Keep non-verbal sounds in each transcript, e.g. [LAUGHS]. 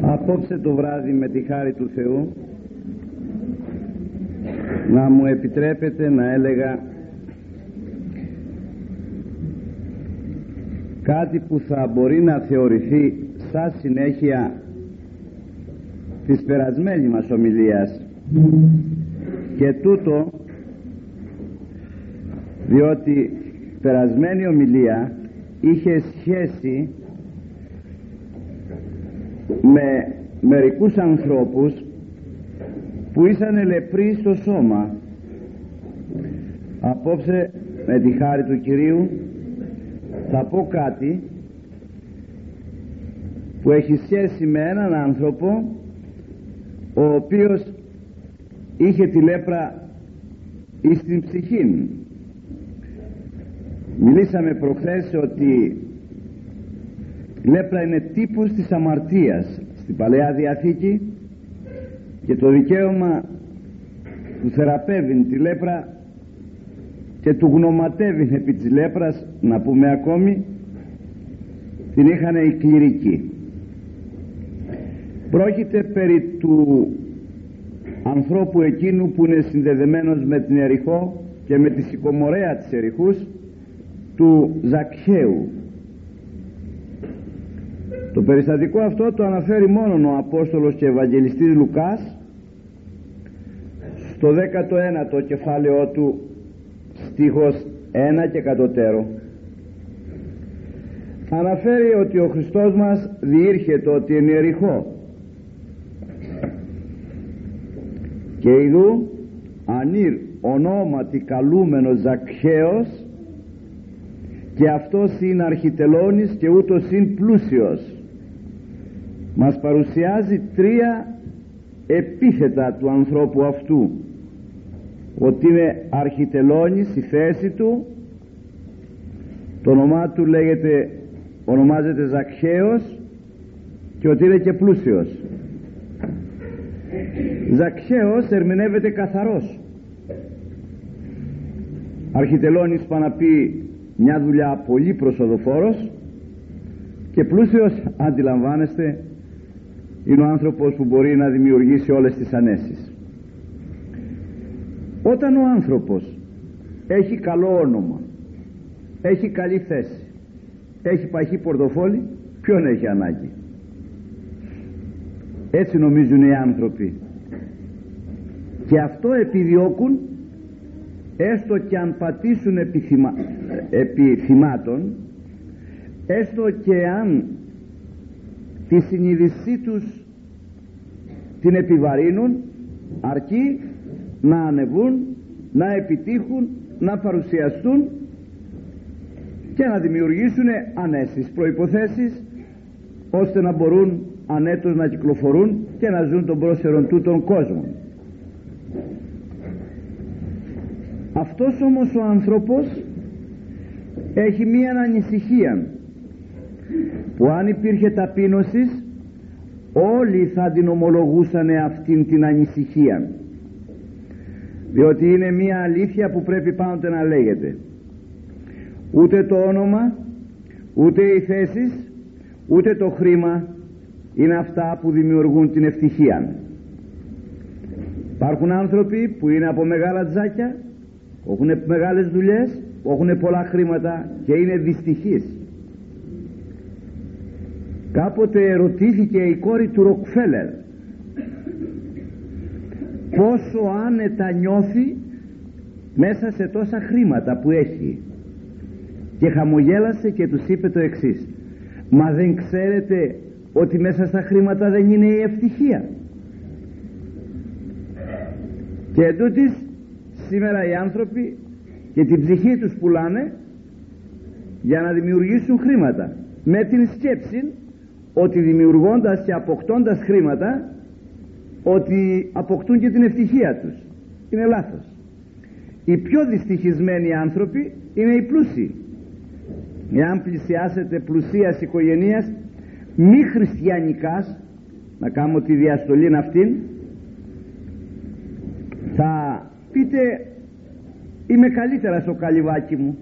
Απόψε το βράδυ με τη χάρη του Θεού να μου επιτρέπετε να έλεγα κάτι που θα μπορεί να θεωρηθεί σαν συνέχεια της περασμένης μας ομιλίας. Και τούτο διότι περασμένη ομιλία είχε σχέση με μερικούς ανθρώπους που ήσαν λεπροί στο σώμα. Απόψε με τη χάρη του Κυρίου θα πω κάτι που έχει σχέση με έναν άνθρωπο ο οποίος είχε τη λέπρα εις την ψυχή μιλήσαμε προχθές ότι η λέπρα είναι τύπος της αμαρτίας στην Παλαιά Διαθήκη και το δικαίωμα του θεραπεύει τη λέπρα και του γνωματεύει επί της λέπρας να πούμε ακόμη την είχαν οι κληρικοί. Πρόκειται περί του ανθρώπου εκείνου που είναι συνδεδεμένος με την Εριχώ και με τη σικομορέα της Εριχούς του Ζακχαίου το περιστατικό αυτό το αναφέρει μόνο ο Απόστολος και Ευαγγελιστής Λουκάς στο 19ο κεφάλαιό του στίχος 1 και κατωτέρω. Αναφέρει ότι ο Χριστός μας διήρχεται ότι είναι εριχό και ειδού ανήρ ονόματι καλούμενος Ζακχαίος και αυτός είναι αρχιτελώνης και ούτως είναι πλούσιος μας παρουσιάζει τρία επίθετα του ανθρώπου αυτού. Ότι είναι αρχιτελώνης η θέση του. Το όνομά του λέγεται ονομάζεται Ζακχαίος και ότι είναι και πλούσιος. Ζακχαίος ερμηνεύεται καθαρός. Αρχιτελώνης πάνε να πει μια δουλειά πολύ προσοδοφόρος και πλούσιος αντιλαμβάνεστε είναι ο άνθρωπος που μπορεί να δημιουργήσει όλες τις ανέσεις. Όταν ο άνθρωπος έχει καλό όνομα έχει καλή θέση έχει παχύ πορτοφόλι ποιον έχει ανάγκη; Έτσι νομίζουν οι άνθρωποι. Και αυτό επιδιώκουν έστω και αν πατήσουν επί θυμάτων έστω και αν τη συνείδησή τους την επιβαρύνουν αρκεί να ανεβούν να επιτύχουν να παρουσιαστούν και να δημιουργήσουν ανέσεις προϋποθέσεις ώστε να μπορούν ανέτος να κυκλοφορούν και να ζουν τον πρόσφερον τούτων κόσμων αυτός όμως ο άνθρωπος έχει μία ανησυχία που αν υπήρχε ταπείνωσης όλοι θα την ομολογούσαν αυτήν την ανησυχία. Διότι είναι μία αλήθεια που πρέπει πάντοτε να λέγεται. Ούτε το όνομα ούτε οι θέσεις ούτε το χρήμα είναι αυτά που δημιουργούν την ευτυχία. Υπάρχουν άνθρωποι που είναι από μεγάλα τζάκια έχουν μεγάλες δουλειές έχουν πολλά χρήματα και είναι δυστυχείς κάποτε ερωτήθηκε η κόρη του Ροκφέλερ πόσο άνετα νιώθει μέσα σε τόσα χρήματα που έχει; Και χαμογέλασε και τους είπε το εξής μα δεν ξέρετε ότι μέσα στα χρήματα δεν είναι η ευτυχία και εντούτοις σήμερα οι άνθρωποι και την ψυχή τους πουλάνε για να δημιουργήσουν χρήματα. Με την σκέψη ότι δημιουργώντας και αποκτώντας χρήματα ότι αποκτούν και την ευτυχία τους. Είναι λάθος. Οι πιο δυστυχισμένοι άνθρωποι είναι οι πλούσιοι. Εάν πλησιάσετε πλουσίας οικογενείας μη χριστιανικάς να κάνω τη διαστολή αυτήν θα πείτε είμαι καλύτερα στο καλυβάκι μου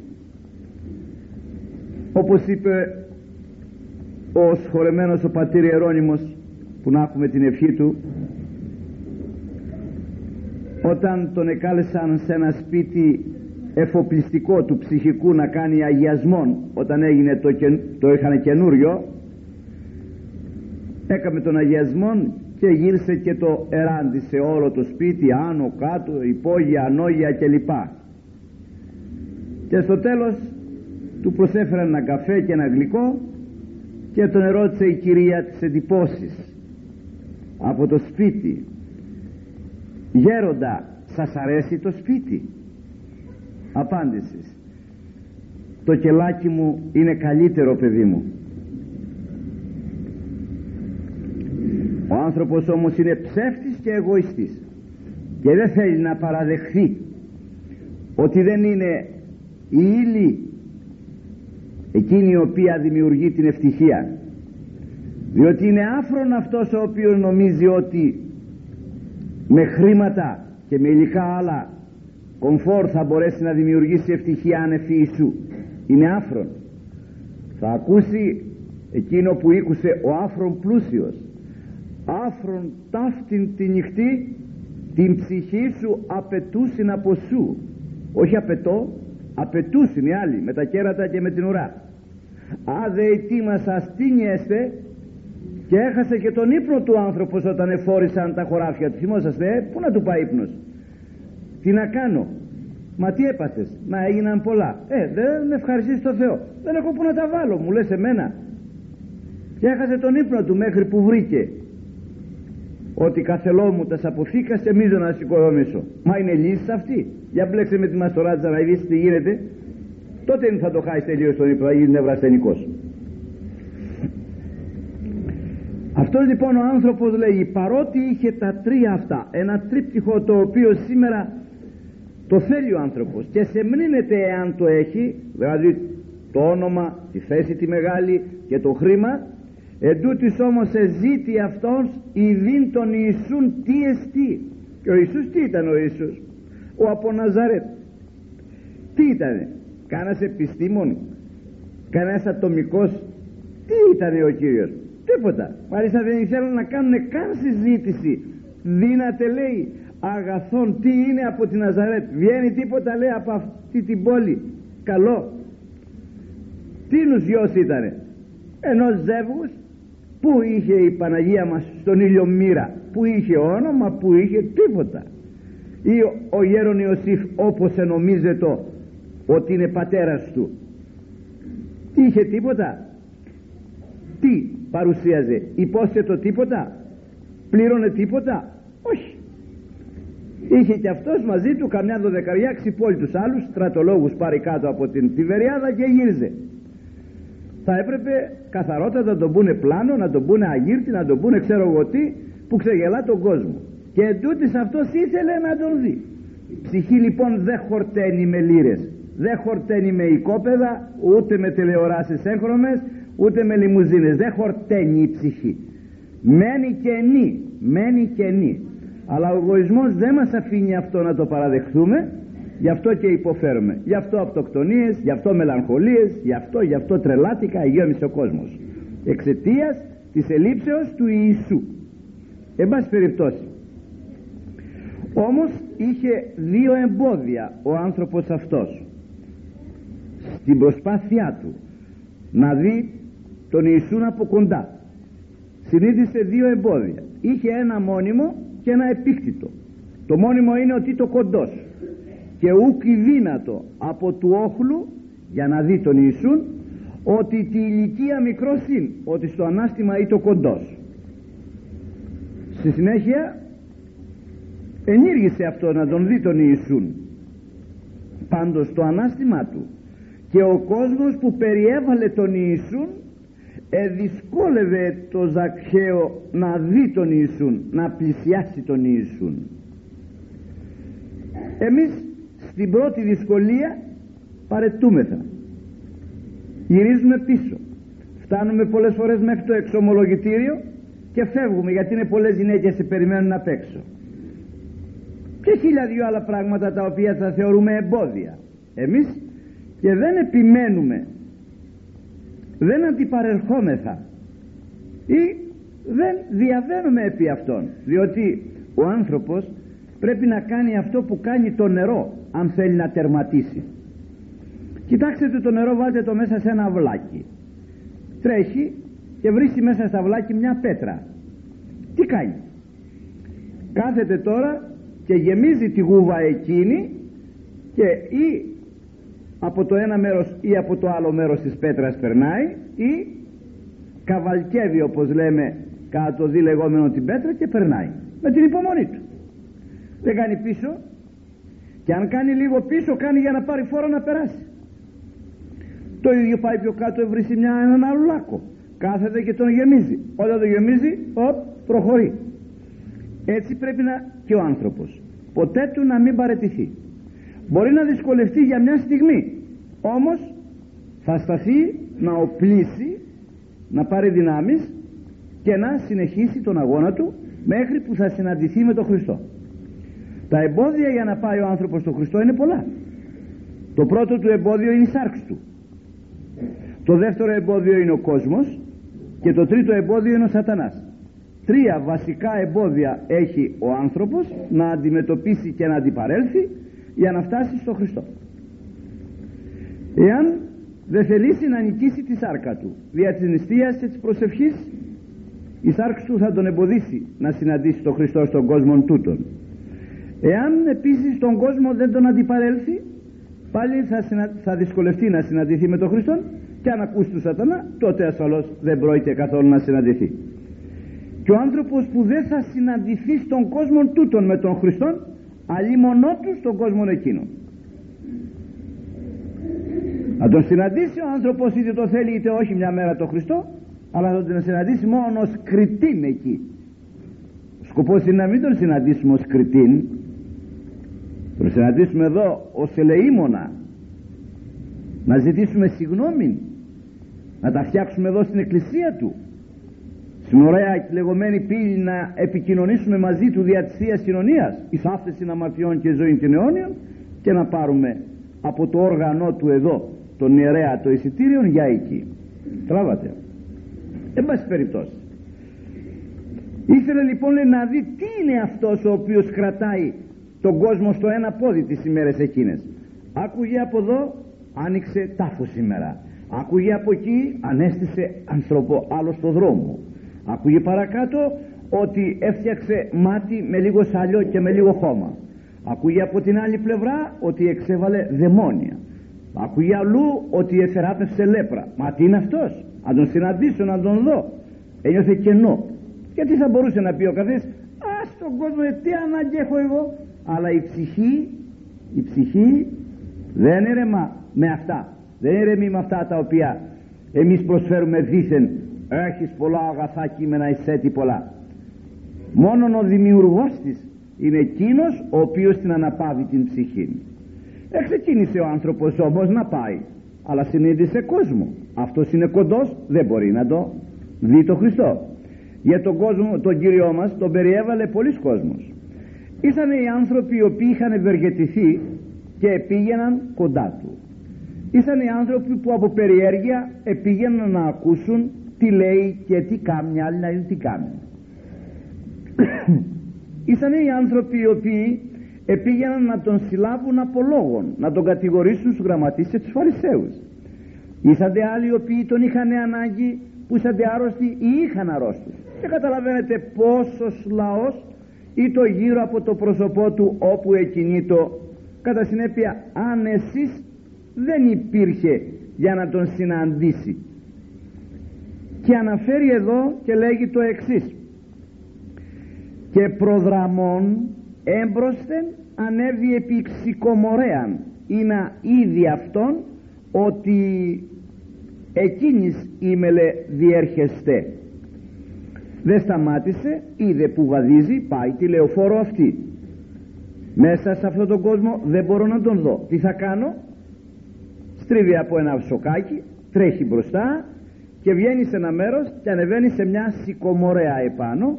όπως είπε ο σχολεμένος ο πατήρ Ιερώνυμος που να έχουμε την ευχή του όταν τον εκάλεσαν σε ένα σπίτι εφοπλιστικό του ψυχικού να κάνει αγιασμόν όταν έγινε το, το είχαν καινούριο έκαμε τον αγιασμόν και γύρισε και το εράντισε όλο το σπίτι άνω κάτω υπόγεια ανόγεια κλπ. Και στο τέλος του προσέφεραν ένα καφέ και ένα γλυκό και τον ερώτησε η κυρία τις εντυπώσεις. Από το σπίτι. Γέροντα σας αρέσει το σπίτι; Απάντησης το κελάκι μου είναι καλύτερο παιδί μου. Ο άνθρωπος όμως είναι ψεύτης και εγωιστής και δεν θέλει να παραδεχθεί ότι δεν είναι η ύλη εκείνη η οποία δημιουργεί την ευτυχία. Διότι είναι άφρον αυτός ο οποίος νομίζει ότι με χρήματα και με υλικά άλλα κομφόρ θα μπορέσει να δημιουργήσει ευτυχία άνευ σου είναι άφρον. Θα ακούσει εκείνο που ήκουσε ο άφρον πλούσιος. Άφρον ταύτην τη νυχτή την ψυχή σου απαιτούσιν από σου όχι απαιτώ απαιτούσιν οι άλλοι με τα κέρατα και με την ουρά άδε μας αστήνιεστε και έχασε και τον ύπνο του άνθρωπος όταν εφόρησαν τα χωράφια του. Θυμόσαστε ε; πού να του πάει ύπνος; Τι να κάνω; Μα τι έπαθες; Μα έγιναν πολλά. Ε δεν ευχαριστείς το Θεό. Δεν έχω που να τα βάλω μου λες εμένα. Και έχασε τον ύπνο του μέχρι που βρήκε. Ότι καθελό μου τας σαποθήκα σε μίζω να σηκωδομήσω μα είναι λύση αυτή. Για μπλέξε με τη μαστοράτζα να δεις τι γίνεται τότε θα το χάσεις τελείως τον ύπνο θα γίνει νευρασθενικός αυτός λοιπόν ο άνθρωπος λέει παρότι είχε τα τρία αυτά ένα τρίπτυχο το οποίο σήμερα το θέλει ο άνθρωπος και σε μνήνεται εάν το έχει δηλαδή το όνομα, τη θέση τη μεγάλη και το χρήμα εντούτοις όμως εζήτη αυτός ειδήν τον Ιησούν τι εστί. Και ο Ιησούς τι ήταν ο Ιησούς; Ο από Ναζαρέτ τι ήτανε; Κάνας επιστήμον κανένας ατομικός τι ήτανε ο Κύριος; Τίποτα. Μάλιστα δεν ήθελαν να κάνουν καν συζήτηση. Δύναται λέει αγαθόν τι είναι από την Ναζαρέτ. Βγαίνει τίποτα λέει από αυτή την πόλη. Καλό. Τίνους γιος ήτανε; Ενός ζεύγους που είχε η Παναγία μας στον ήλιο μοίρα. Που είχε όνομα που είχε τίποτα. Ή ο γέρον Ιωσήφ όπως ενομίζεται ότι είναι πατέρας του. Είχε τίποτα; Τι παρουσίαζε; Υπόσχετο τίποτα; Πλήρωνε τίποτα; Όχι. Είχε και αυτός μαζί του καμιά δωδεκαριά ξυπόλυτους άλλους στρατολόγους πάρει κάτω από την Τιβεριάδα και γύριζε. Θα έπρεπε καθαρότατα να τον πούνε πλάνο να τον πούνε αγύρτη να τον πούνε ξέρω εγώ τι που ξεγελά τον κόσμο. Και εντούτοις αυτός ήθελε να τον δει. Ψυχή λοιπόν δεν χορταίνει με λύρες δεν χορταίνει με οικόπεδα ούτε με τηλεοράσεις έγχρωμες ούτε με λιμουζίνες. Δεν χορταίνει η ψυχή. Μένει κενή μένει κενή. Αλλά ο εγωισμός δεν μας αφήνει αυτό να το παραδεχθούμε. Γι' αυτό και υποφέρουμε. Γι' αυτό αυτοκτονίες, γι' αυτό μελαγχολίες γι' αυτό, γι' αυτό τρελάτικα υγιόμισε ο κόσμος. Εξαιτίας της ελήψεως του Ιησού. Εν πάση περιπτώσει. Όμως είχε δύο εμπόδια ο άνθρωπος αυτός στην προσπάθειά του να δει τον Ιησούν από κοντά. Συνήθισε δύο εμπόδια. Είχε ένα μόνιμο και ένα επίκτητο. Το μόνιμο είναι ότι το κοντός και ούκη δύνατο από του όχλου για να δει τον Ιησούν ότι τη ηλικία μικρός είναι ότι στο ανάστημα ή το κοντός. Στη συνέχεια ενήργησε αυτό να τον δει τον Ιησούν. Πάντως το ανάστημά του και ο κόσμος που περιέβαλε τον Ιησούν εδυσκόλευε το Ζακχαίο να δει τον Ιησούν να πλησιάσει τον Ιησούν. Εμείς στην πρώτη δυσκολία παρετούμεθα. Γυρίζουμε πίσω. Φτάνουμε πολλές φορές μέχρι το εξομολογητήριο και φεύγουμε γιατί είναι πολλές γυναίκες σε περιμένουν απ' έξω. Και χίλια δυο άλλα πράγματα τα οποία θα θεωρούμε εμπόδια. Εμείς και δεν επιμένουμε. Δεν αντιπαρερχόμεθα. Ή δεν διαβαίνουμε επί αυτόν διότι ο άνθρωπος πρέπει να κάνει αυτό που κάνει το νερό αν θέλει να τερματίσει. Κοιτάξτε το νερό βάλτε το μέσα σε ένα αυλάκι τρέχει και βρίσκει μέσα στα αυλάκι μια πέτρα. Τι κάνει; Κάθεται τώρα και γεμίζει τη γούβα εκείνη και ή από το ένα μέρος ή από το άλλο μέρος της πέτρας περνάει ή καβαλκεύει όπως λέμε κατά το δι λεγόμενο την πέτρα και περνάει με την υπομονή του. Δεν κάνει πίσω και αν κάνει λίγο πίσω κάνει για να πάρει φόρο να περάσει. Το ίδιο πάει πιο κάτω βρίσκει μια, έναν άλλο λάκκο. Κάθεται και τον γεμίζει. Όταν το γεμίζει οπ, προχωρεί. Έτσι πρέπει να και ο άνθρωπος ποτέ του να μην παρετηθεί. Μπορεί να δυσκολευτεί για μια στιγμή όμως θα σταθεί να οπλίσει να πάρει δυνάμεις και να συνεχίσει τον αγώνα του μέχρι που θα συναντηθεί με τον Χριστό. Τα εμπόδια για να πάει ο άνθρωπος στον Χριστό είναι πολλά. Το πρώτο του εμπόδιο είναι η σάρξη του. Το δεύτερο εμπόδιο είναι ο κόσμος και το τρίτο εμπόδιο είναι ο σατανάς. Τρία βασικά εμπόδια έχει ο άνθρωπος να αντιμετωπίσει και να αντιπαρέλθει για να φτάσει στο Χριστό εάν δεν θελήσει να νικήσει τη σάρκα του δια της νηστείας και της προσευχής η σάρκα του θα τον εμποδίσει να συναντήσει τον Χριστό στον κόσμο τούτον. Εάν επίσης τον κόσμο δεν τον αντιπαρέλθει πάλι θα, θα δυσκολευτεί να συναντηθεί με τον Χριστό και αν ακούσει του σατανά τότε ασφαλώς δεν πρόκειται καθόλου να συναντηθεί. Και ο άνθρωπος που δεν θα συναντηθεί στον κόσμο τούτον με τον Χριστό αλλή μονό του στον κόσμο εκείνο να τον συναντήσει ο άνθρωπος είτε το θέλει είτε όχι μια μέρα τον Χριστό αλλά θα τον συναντήσει μόνο ως κριτήν εκεί. Ο σκοπός είναι να μην τον συναντήσουμε ως κριτήν. Τον συναντήσουμε εδώ ως ελεήμονα. Να ζητήσουμε συγγνώμη να τα φτιάξουμε εδώ στην εκκλησία του. Στην ωραία και λεγόμενη πύλη να επικοινωνήσουμε μαζί του δια της Θείας Κοινωνίας. Εις άφεση αμαρτιών και ζωή την αιώνιων και να πάρουμε από το όργανό του εδώ τον ιερέα το εισιτήριο για εκεί. Τράβατε. Εν πάση περιπτώσει. Ήθελε λοιπόν να δει τι είναι αυτός ο οποίος κρατάει τον κόσμο στο ένα πόδι τις ημέρες εκείνες. Άκουγε από εδώ άνοιξε τάφος σήμερα. Άκουγε από εκεί ανέστησε ανθρωπό άλλο στο δρόμο. Άκουγε παρακάτω ότι έφτιαξε μάτι με λίγο σαλιό και με λίγο χώμα. Ακούγε από την άλλη πλευρά ότι εξέβαλε δαιμόνια ακούγε αλλού ότι εθεράπευσε λέπρα. Μα τι είναι αυτός; Να τον συναντήσω να τον δω. Ένιωθε κενό. Γιατί θα μπορούσε να πει ο καθένας α στον κόσμο ε, τι ανάγκη έχω εγώ αλλά η ψυχή η ψυχή δεν ηρεμά με αυτά. Δεν ηρεμεί με αυτά τα οποία εμείς προσφέρουμε δίθεν έχεις πολλά αγαθά κείμενα εισέτη πολλά μόνον ο δημιουργός της είναι εκείνος ο οποίος την αναπαύει την ψυχή εξεκίνησε ο άνθρωπος όμως να πάει αλλά συνείδησε κόσμο. Αυτός είναι κοντός δεν μπορεί να το δει το Χριστό. Για τον κόσμο τον Κύριό μας τον περιέβαλε πολλοί κόσμος. Ήταν οι άνθρωποι οι οποίοι είχαν ευεργετηθεί και πήγαιναν κοντά του. Ήταν οι άνθρωποι που από περιέργεια πήγαιναν να ακούσουν τι λέει και τι κάνει άλλοι να είναι τι κάνει [COUGHS] Ήσαν οι άνθρωποι οι οποίοι επήγαιναν να τον συλλάβουν από λόγων, να τον κατηγορήσουν στους γραμματείς και τους φαρισαίους. Ήσαντε άλλοι οι οποίοι τον είχαν ανάγκη που ήσαντε άρρωστοι ή είχαν αρρώστους. Και καταλαβαίνετε πόσος λαός ή το γύρω από το πρόσωπό του όπου το κατά συνέπεια αν εσείς δεν υπήρχε για να τον συναντήσει και αναφέρει εδώ και λέγει το εξής και προδραμών έμπροσθεν ανέβη επί ξικομορέαν είναι ήδη αυτόν ότι εκείνης ήμελε διέρχεστε. Δεν σταμάτησε είδε που βαδίζει πάει τη λεωφόρο αυτή. Μέσα σε αυτόν τον κόσμο δεν μπορώ να τον δω. Τι θα κάνω; Στρίβει από ένα σοκάκι τρέχει μπροστά και βγαίνει σε ένα μέρος και ανεβαίνει σε μια σικομορέα επάνω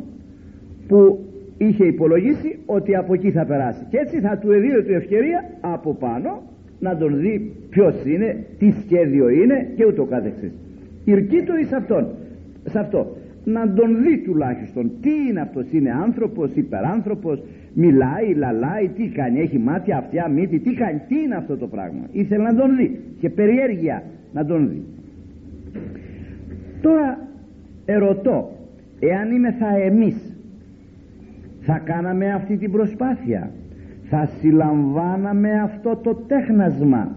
που είχε υπολογίσει ότι από εκεί θα περάσει. Και έτσι θα του εδίδει του ευκαιρία από πάνω να τον δει ποιος είναι τι σχέδιο είναι και ούτω καθεξής. Ηρκεί του εις αυτόν σε αυτό. Να τον δει τουλάχιστον τι είναι αυτός. Είναι άνθρωπος, υπεράνθρωπος μιλάει, λαλάει, τι κάνει έχει μάτια, αυτιά, μύτη, τι κάνει τι είναι αυτό το πράγμα. Ήθελε να τον δει και περιέργεια να τον δει. Τώρα ερωτώ εάν είμαι θα εμείς θα κάναμε αυτή την προσπάθεια. Θα συλλαμβάναμε αυτό το τέχνασμα.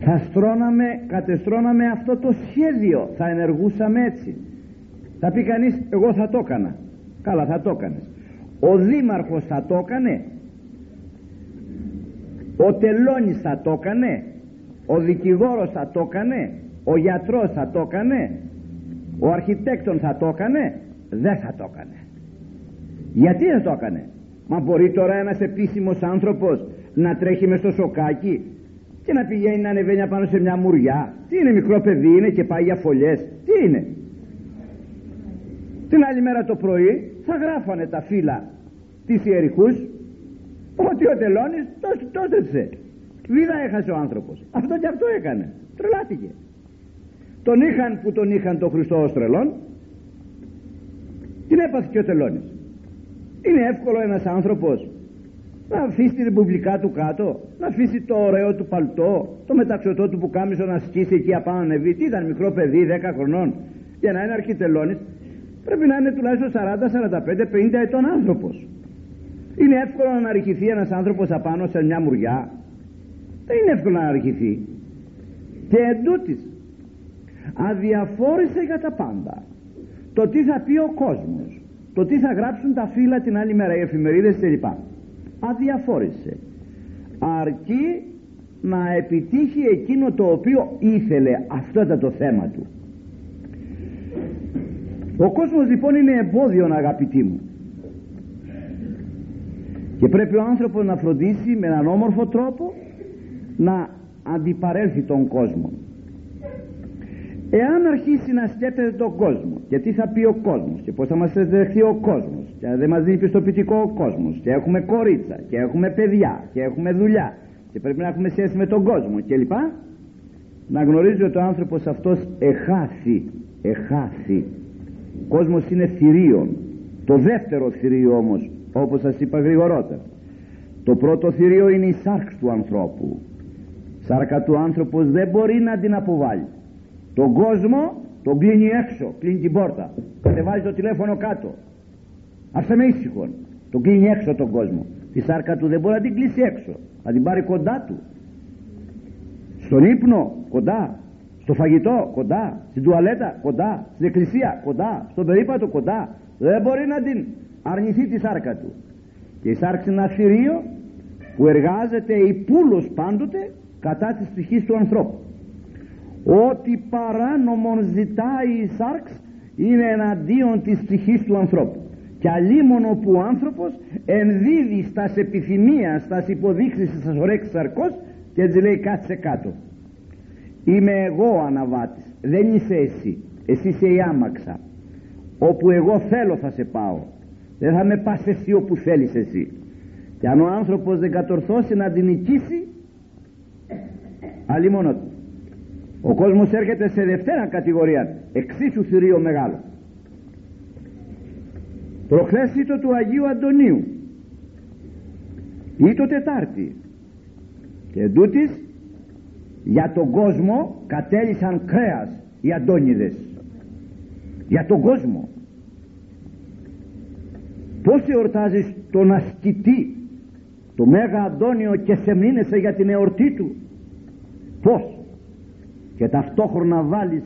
Θα στρώναμε, κατεστρώναμε αυτό το σχέδιο. Θα ενεργούσαμε έτσι. Θα πει κανείς εγώ θα το έκανα καλά θα το έκανες. ο δήμαρχος θα το έκανε. Ο τελώνης θα το έκανε. Ο δικηγόρος θα το έκανε. Ο γιατρός θα το έκανε. Ο αρχιτέκτον θα το έκανε. Δεν θα το έκανε γιατί δεν το έκανε; Μα μπορεί τώρα ένας επίσημος άνθρωπος να τρέχει μες στο σοκάκι και να πηγαίνει να ανεβαίνει πάνω σε μια μουριά. Τι είναι μικρό παιδί είναι και πάει για φωλιές. Τι είναι; Την άλλη μέρα το πρωί θα γράφανε τα φύλλα της ιεριχούς ότι ο τελώνης το, το στρέψε βίδα έχασε ο άνθρωπος. Αυτό και αυτό έκανε. Τρελάθηκε. Τον είχαν που τον είχαν το Χριστό ως τρελόν. Την έπαθε και ο τελώνης είναι εύκολο ένας άνθρωπος να αφήσει την ρεπουμπλικά του κάτω να αφήσει το ωραίο του παλτό το μεταξωτό του που κάμισο να σκίσει εκεί απάνω να ανεβεί. Τι ήταν μικρό παιδί 10 χρονών. Για να είναι αρχιτελώνης πρέπει να είναι τουλάχιστον 40, 45, 50 ετών άνθρωπος. Είναι εύκολο να αναρριχηθεί ένας άνθρωπος απάνω σε μια μουριά. Δεν είναι εύκολο να αναρριχηθεί και εντούτοις αδιαφόρησε για τα πάντα το τι θα πει ο κόσμος το τι θα γράψουν τα φύλλα την άλλη μέρα οι εφημερίδες κλπ αδιαφόρησε. Αρκεί να επιτύχει εκείνο το οποίο ήθελε. Αυτό ήταν το θέμα του. Ο κόσμος λοιπόν είναι εμπόδιο αγαπητοί μου. Και πρέπει ο άνθρωπος να φροντίσει με έναν όμορφο τρόπο να αντιπαρέλθει τον κόσμο εάν αρχίσει να σκέφτεται τον κόσμος και τι θα πει ο κόσμος και πως θα μας δεχθεί ο κόσμος και δεν μας δίνει πιστοποιητικό ο κόσμος και έχουμε κορίτσα και έχουμε παιδιά και έχουμε δουλειά και πρέπει να έχουμε σχέση με τον κόσμο κλπ να γνωρίζει ότι ο άνθρωπος αυτός εχάθη εχάθη ο κόσμος είναι θηρίων. Το δεύτερο θηρίο όμως όπως σας είπα γρηγορότερα το πρώτο θηρίο είναι η σάρξ του ανθρώπου. Σάρκα του άνθρωπος δεν μπορεί να την αποβάλει τον κόσμο τον κλείνει έξω κλείνει την πόρτα. Κατεβάζει το τηλέφωνο κάτω. Άσε με ήσυχον τον κλείνει έξω τον κόσμο. Τη σάρκα του δεν μπορεί να την κλείσει έξω. Να την πάρει κοντά του. Στον ύπνο κοντά. Στο φαγητό κοντά. Στην τουαλέτα κοντά. Στην εκκλησία κοντά. Στον περίπατο κοντά. Δεν μπορεί να την αρνηθεί τη σάρκα του. Και η σάρκα είναι ένα θηρίο που εργάζεται υπούλος πάντοτε κατά της ψυχής του ανθρώπου ότι παράνομον ζητάει η σάρξ είναι εναντίον της ψυχής του ανθρώπου. Και αλίμονο που ο άνθρωπος ενδίδει στα επιθυμία, στα υποδείξεις, στα ορέξεις σαρκός και έτσι λέει κάτσε κάτω είμαι εγώ αναβάτης. Δεν είσαι εσύ. Εσύ είσαι η άμαξα. Όπου εγώ θέλω θα σε πάω. Δεν θα με πας εσύ όπου θέλεις εσύ. Και αν ο άνθρωπος δεν κατορθώσει να την νικήσει αλλήμωνο του ο κόσμος έρχεται σε δευτέρα κατηγορία εξίσου θηρίο μεγάλο. Προχθές το του Αγίου Αντωνίου ή το Τετάρτη. Και εντούτοις για τον κόσμο κατέλησαν κρέας οι Αντώνιδες. Για τον κόσμο. Πως εορτάζεις τον ασκητή το Μέγα Αντώνιο και σε μνήνεσαι για την εορτή του; Πως και ταυτόχρονα βάλεις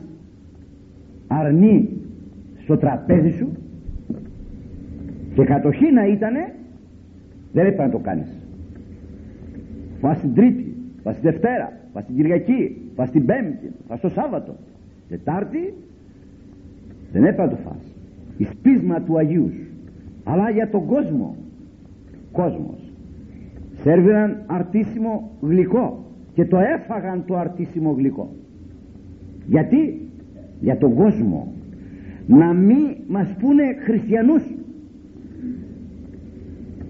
αρνί στο τραπέζι σου και κατοχή να ήτανε δεν έπρεπε να το κάνεις. Πας την Τρίτη πας την Δευτέρα πας την Κυριακή πας την Πέμπτη πας το Σάββατο. Τετάρτη δεν έπρεπε να το φας. Η σπίσμα του Αγίου αλλά για τον κόσμο κόσμος. Σέρβιραν αρτήσιμο γλυκό και το έφαγαν το αρτήσιμο γλυκό γιατί; Για τον κόσμο. Να μην μας πούνε χριστιανούς.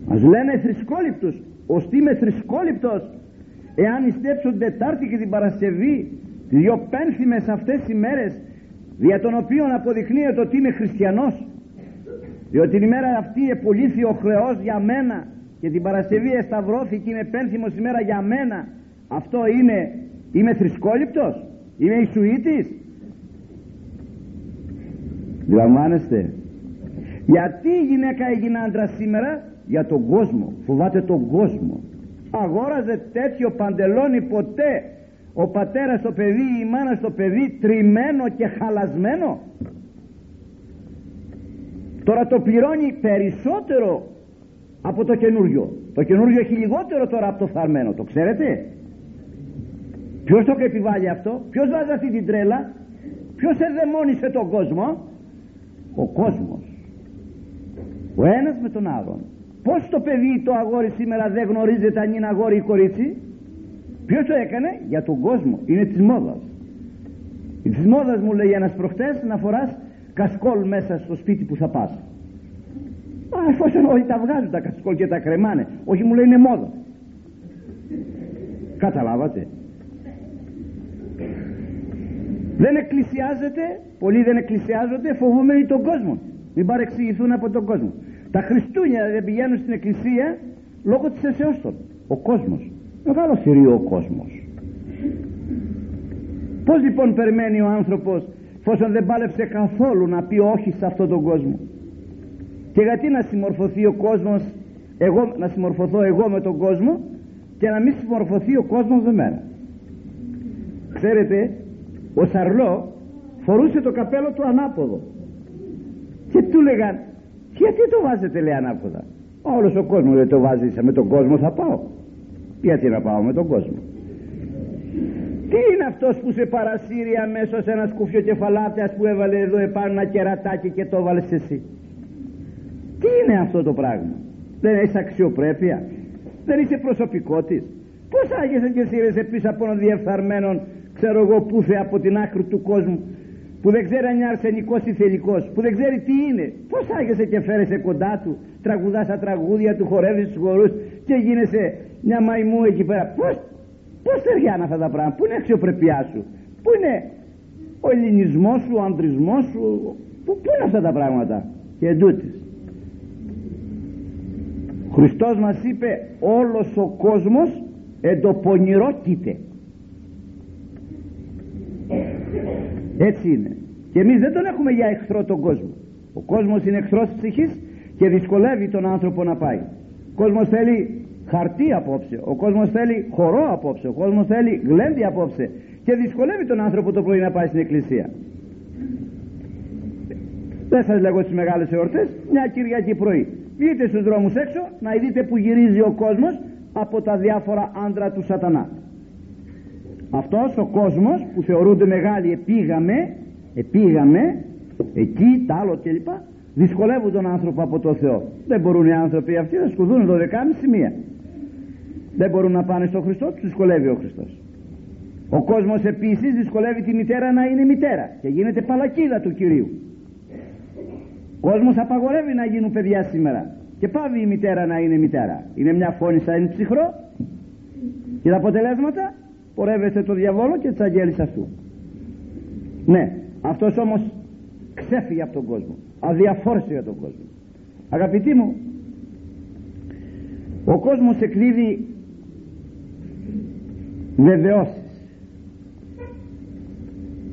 Μας λένε θρησκόληπτους. Ως τι είμαι θρησκόληπτος. Εάν ιστέψω την Τετάρτη και την Παρασκευή δύο πένθυμες αυτές οι μέρες δια των οποίων αποδεικνύεται ότι είμαι χριστιανός διότι την ημέρα αυτή επολύθη ο χρεός για μένα και την Παρασκευή εσταυρώθηκε είναι πένθυμος ημέρα για μένα αυτό είναι είμαι θρησκόληπτος; Είμαι Ιησουήτης Λαμβάνεστε. Γιατί η γυναίκα έγινε άντρα σήμερα; Για τον κόσμο. Φοβάται τον κόσμο. Αγόραζε τέτοιο παντελόνι ποτέ. Ο πατέρας στο παιδί η μάνα στο παιδί τριμμένο και χαλασμένο. Τώρα το πληρώνει περισσότερο από το καινούριο. Το καινούριο έχει λιγότερο τώρα από το φαρμένο το ξέρετε; Ποιος το επιβάλλει αυτό; Ποιος βάζει αυτή την τρέλα; Ποιος εδαιμόνισε τον κόσμο; Ο κόσμος. Ο ένας με τον άλλον. Πως το παιδί το αγόρι σήμερα δεν γνωρίζεται αν είναι αγόρι ή κορίτσι; Ποιος το έκανε; Για τον κόσμο. Είναι της μόδας. Της μόδας μου λέει ένας προχτές να φοράς κασκόλ μέσα στο σπίτι που θα πας. Α, εφόσον όλοι τα βγάζουν τα κασκόλ και τα κρεμάνε. Όχι μου λέει είναι μόδα. Καταλάβατε δεν εκκλησιάζεται πολλοί δεν εκκλησιάζονται φοβούμενοι τον κόσμο. Μην παρεξηγηθούν από τον κόσμο. Τα Χριστούνια δεν πηγαίνουν στην εκκλησία λόγω της εσεώς των ο κόσμος. Μεγάλος θηρίο ο κόσμος. Πως λοιπόν περιμένει ο άνθρωπος εφόσον δεν πάλεψε καθόλου να πει όχι σε αυτόν τον κόσμο; Και γιατί να συμμορφωθεί ο κόσμος εγώ, να συμμορφωθώ εγώ με τον κόσμο και να μην συμμορφωθεί ο κόσμος με μένα; Ξέρετε ο Σαρλό φορούσε το καπέλο του ανάποδο. Και του λέγαν γιατί το βάζετε λέει ανάποδα; Όλος ο κόσμος δεν το βάζεις με τον κόσμο θα πάω γιατί να πάω με τον κόσμο; Τι είναι αυτός που σε παρασύρει αμέσως ένας σκουφιο κεφαλάτιας που έβαλε εδώ επάνω ένα κερατάκι και το έβαλες εσύ; Τι είναι αυτό το πράγμα; Δεν έχεις αξιοπρέπεια; Δεν είσαι προσωπικό της πως άγεσαι και σύρεσαι πίσω από έναν διεφθαρμένον ξέρω εγώ πούθε από την άκρη του κόσμου που δεν ξέρει αν είναι αρσενικός ή θελικός που δεν ξέρει τι είναι. Πως άγεσαι και φέρεσαι κοντά του τραγουδάς τα τραγούδια του χορεύεις τους χορούς και γίνεσαι μια μαϊμού εκεί πέρα. Πως, πως ταιριάνε αυτά τα πράγματα που είναι η αξιοπρεπιά σου που είναι ο ελληνισμός σου ο ανδρισμός σου που, που είναι αυτά τα πράγματα. Και εντούτοις Χριστός μας είπε όλος ο κόσμος εντοπονηρόκειται έτσι είναι. Και εμείς δεν τον έχουμε για εχθρό τον κόσμο. Ο κόσμος είναι εχθρός της ψυχής και δυσκολεύει τον άνθρωπο να πάει. Ο κόσμος θέλει χαρτί απόψε. Ο κόσμος θέλει χορό απόψε. Ο κόσμος θέλει γλέντι απόψε. Και δυσκολεύει τον άνθρωπο το πρωί να πάει στην εκκλησία. Δεν σας λέγω στις μεγάλες εορτές μια Κυριακή πρωί. Βγείτε στους δρόμους έξω να δείτε που γυρίζει ο κόσμος από τα διάφορα άντρα του σατανά αυτός ο κόσμος που θεωρούνται μεγάλοι επίγαμε επίγαμε εκεί τα άλλο κλπ δυσκολεύουν τον άνθρωπο από το Θεό. Δεν μπορούν οι άνθρωποι αυτοί να σκουδούν 12,5 μία. Δεν μπορούν να πάνε στον Χριστό τους δυσκολεύει ο Χριστός. Ο κόσμος επίσης δυσκολεύει τη μητέρα να είναι μητέρα και γίνεται παλακίδα του Κυρίου. Ο κόσμος απαγορεύει να γίνουν παιδιά σήμερα και πάβει η μητέρα να είναι μητέρα. Είναι μια φωνή σαν ψυχρό. Και τα αποτελέσματα πορεύεσαι το διαβόλο και τις αγγέλεις αυτού. Ναι αυτός όμως ξέφυγε από τον κόσμο. Αδιαφόρησε για τον κόσμο. Αγαπητοί μου ο κόσμος εκδίδει βεβαιώσεις.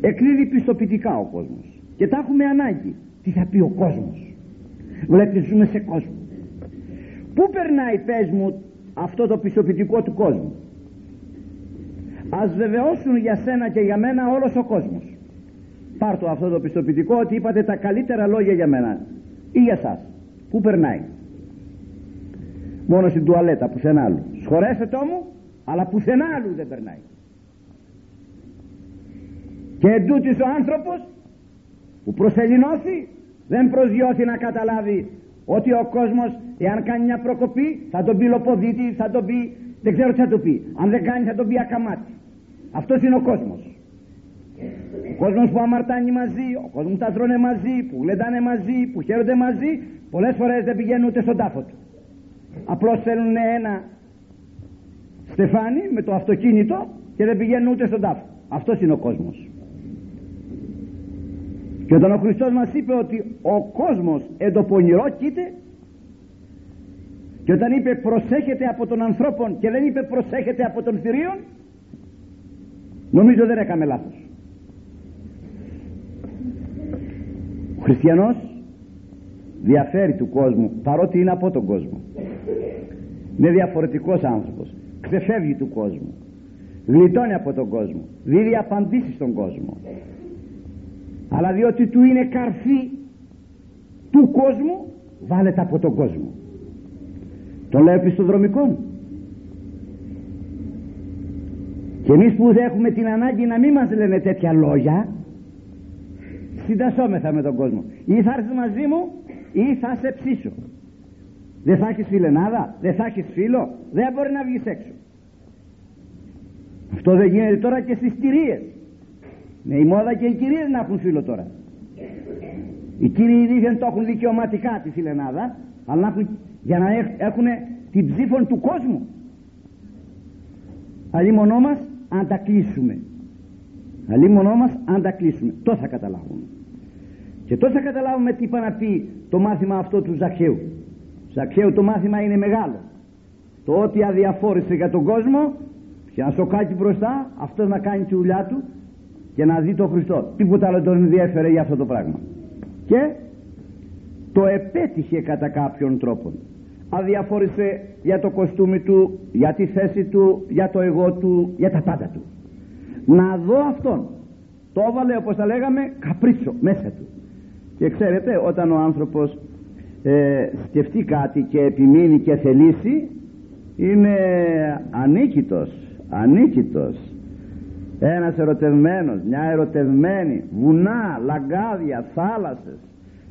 Εκδίδει πιστοποιητικά ο κόσμος. Και τα έχουμε ανάγκη. Τι θα πει ο κόσμος; Βλέπεις ζούμε σε κόσμο. Πού περνάει πες μου αυτό το πιστοποιητικό του κόσμου; Ας βεβαιώσουν για σένα και για μένα όλος ο κόσμος. Πάρ το αυτό το πιστοποιητικό ότι είπατε τα καλύτερα λόγια για μένα. Ή για σας. Πού περνάει. Μόνο στην τουαλέτα πουθενά άλλου. Σχορέστε μου αλλά πουθενά άλλου δεν περνάει. Και εντούτοις ο άνθρωπος που προσελεινώθη δεν προσγειώθη να καταλάβει ότι ο κόσμος εάν κάνει μια προκοπή θα τον πει λοποδίτης θα τον πει δεν ξέρω τι θα του πει. Αν δεν κάνει θα τον πει ακαμάτι αυτός είναι ο κόσμος. Ο κόσμος που αμαρτάνει μαζί ο κόσμος που τα τρώνε μαζί που γλεντάνε μαζί που χαίρονται μαζί πολλές φορές δεν πηγαίνουν ούτε στον τάφο του. Απλώς θέλουν ένα στεφάνι με το αυτοκίνητο και δεν πηγαίνουν ούτε στον τάφο. Αυτός είναι ο κόσμος. Και όταν ο Χριστός μας είπε ότι ο κόσμος εν το πονηρό κοίται και όταν είπε προσέχετε από τον ανθρώπων και δεν είπε προσέχετε από τον θηρίων νομίζω δεν έκαμε λάθος. Ο χριστιανός διαφέρει του κόσμου παρότι είναι από τον κόσμο. Είναι διαφορετικός άνθρωπος. Ξεφεύγει του κόσμου. Γλιτώνει από τον κόσμο. Δίδει απαντήσεις στον κόσμο. Αλλά διότι του είναι καρφί του κόσμου βάλετε από τον κόσμο. Το λέω επιστοδρομικών και εμείς που έχουμε την ανάγκη να μην μας λένε τέτοια λόγια συντασσόμεθα με τον κόσμο. Ή θα έρθεις μαζί μου ή θα σε ψήσω. Δεν θα έχεις φιλενάδα δεν θα έχεις φίλο δεν μπορεί να βγεις έξω. Αυτό δεν γίνεται τώρα και στις κυρίες ναι η μόδα και οι κυρίες να έχουν φίλο τώρα. Οι κύριοι δεν το έχουν δικαιωματικά τη φιλενάδα αλλά να έχουν, για να έχουν την ψήφων του κόσμου. Αλλή μονό μας αν τα κλείσουμε. Αλλή μονό μας αν τα κλείσουμε. Το θα καταλάβουμε. Και τότε θα καταλάβουμε τι είπα να πει το μάθημα αυτό του Ζαχαίου. Ζαχαίου το μάθημα είναι μεγάλο. Το ότι αδιαφόρησε για τον κόσμο και να σοκάκι μπροστά αυτός να κάνει τη δουλειά του και να δει τον Χριστό. Τίποτα άλλο τον ενδιέφερε για αυτό το πράγμα. Και το επέτυχε κατά κάποιον τρόπο αδιαφόρησε για το κοστούμι του για τη θέση του για το εγώ του για τα πάντα του. Να δω αυτόν. Το έβαλε όπως τα λέγαμε καπρίτσο μέσα του. Και ξέρετε όταν ο άνθρωπος ε, σκεφτεί κάτι και επιμείνει και θελήσει είναι ανίκητος ανίκητος. Ένας ερωτευμένος μια ερωτευμένη βουνά, λαγκάδια, θάλασσες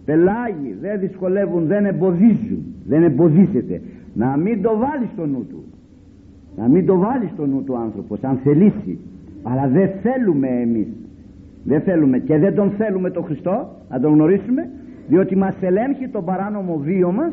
πελάγοι δεν δυσκολεύουν δεν εμποδίζουν δεν εμποδίζεται. Να μην το βάλεις στο νου του. Να μην το βάλεις στο νου του άνθρωπος αν θελήσει. Αλλά δεν θέλουμε εμείς. Δεν θέλουμε και δεν τον θέλουμε τον Χριστό να τον γνωρίσουμε διότι μας ελέγχει τον παράνομο βίο μας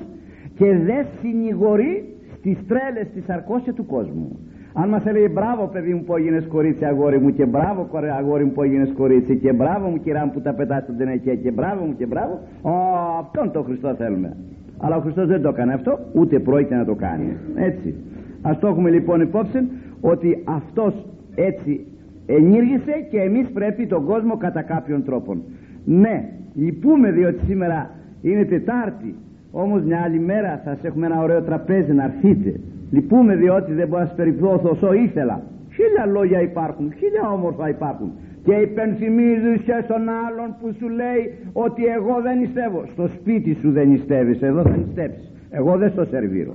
και δεν συνηγορεί στις τρέλες της αρκώσια του κόσμου αν μας έλεγε μπράβο παιδί μου που έγινες κορίτσι αγόρι μου και μπράβο αγόρι μου που έγινες κορίτσι και μπράβο μου κυρά μου που τα πετάς στον τενεκέ και μπράβο μου και μπράβο ο, αυτόν τον Χριστό θέλουμε. Αλλά ο Χριστός δεν το έκανε αυτό ούτε πρόκειται να το κάνει. Έτσι. Ας το έχουμε λοιπόν υπόψη ότι αυτός έτσι ενήργησε και εμείς πρέπει τον κόσμο κατά κάποιον τρόπον. Ναι λυπούμε διότι σήμερα είναι Τετάρτη. Όμως μια άλλη μέρα θα σας έχουμε ένα ωραίο τραπέζι να έρθείτε λυπούμε διότι δεν μπορώ να σας περιπτώσω όσο ήθελα. Χίλια λόγια υπάρχουν χίλια όμορφα υπάρχουν. Και υπενθυμίζεις και στον άλλον που σου λέει ότι εγώ δεν νηστεύω. Στο σπίτι σου δεν νηστεύεις εδώ θα νηστεύεις. Εγώ δεν στο σερβίρω.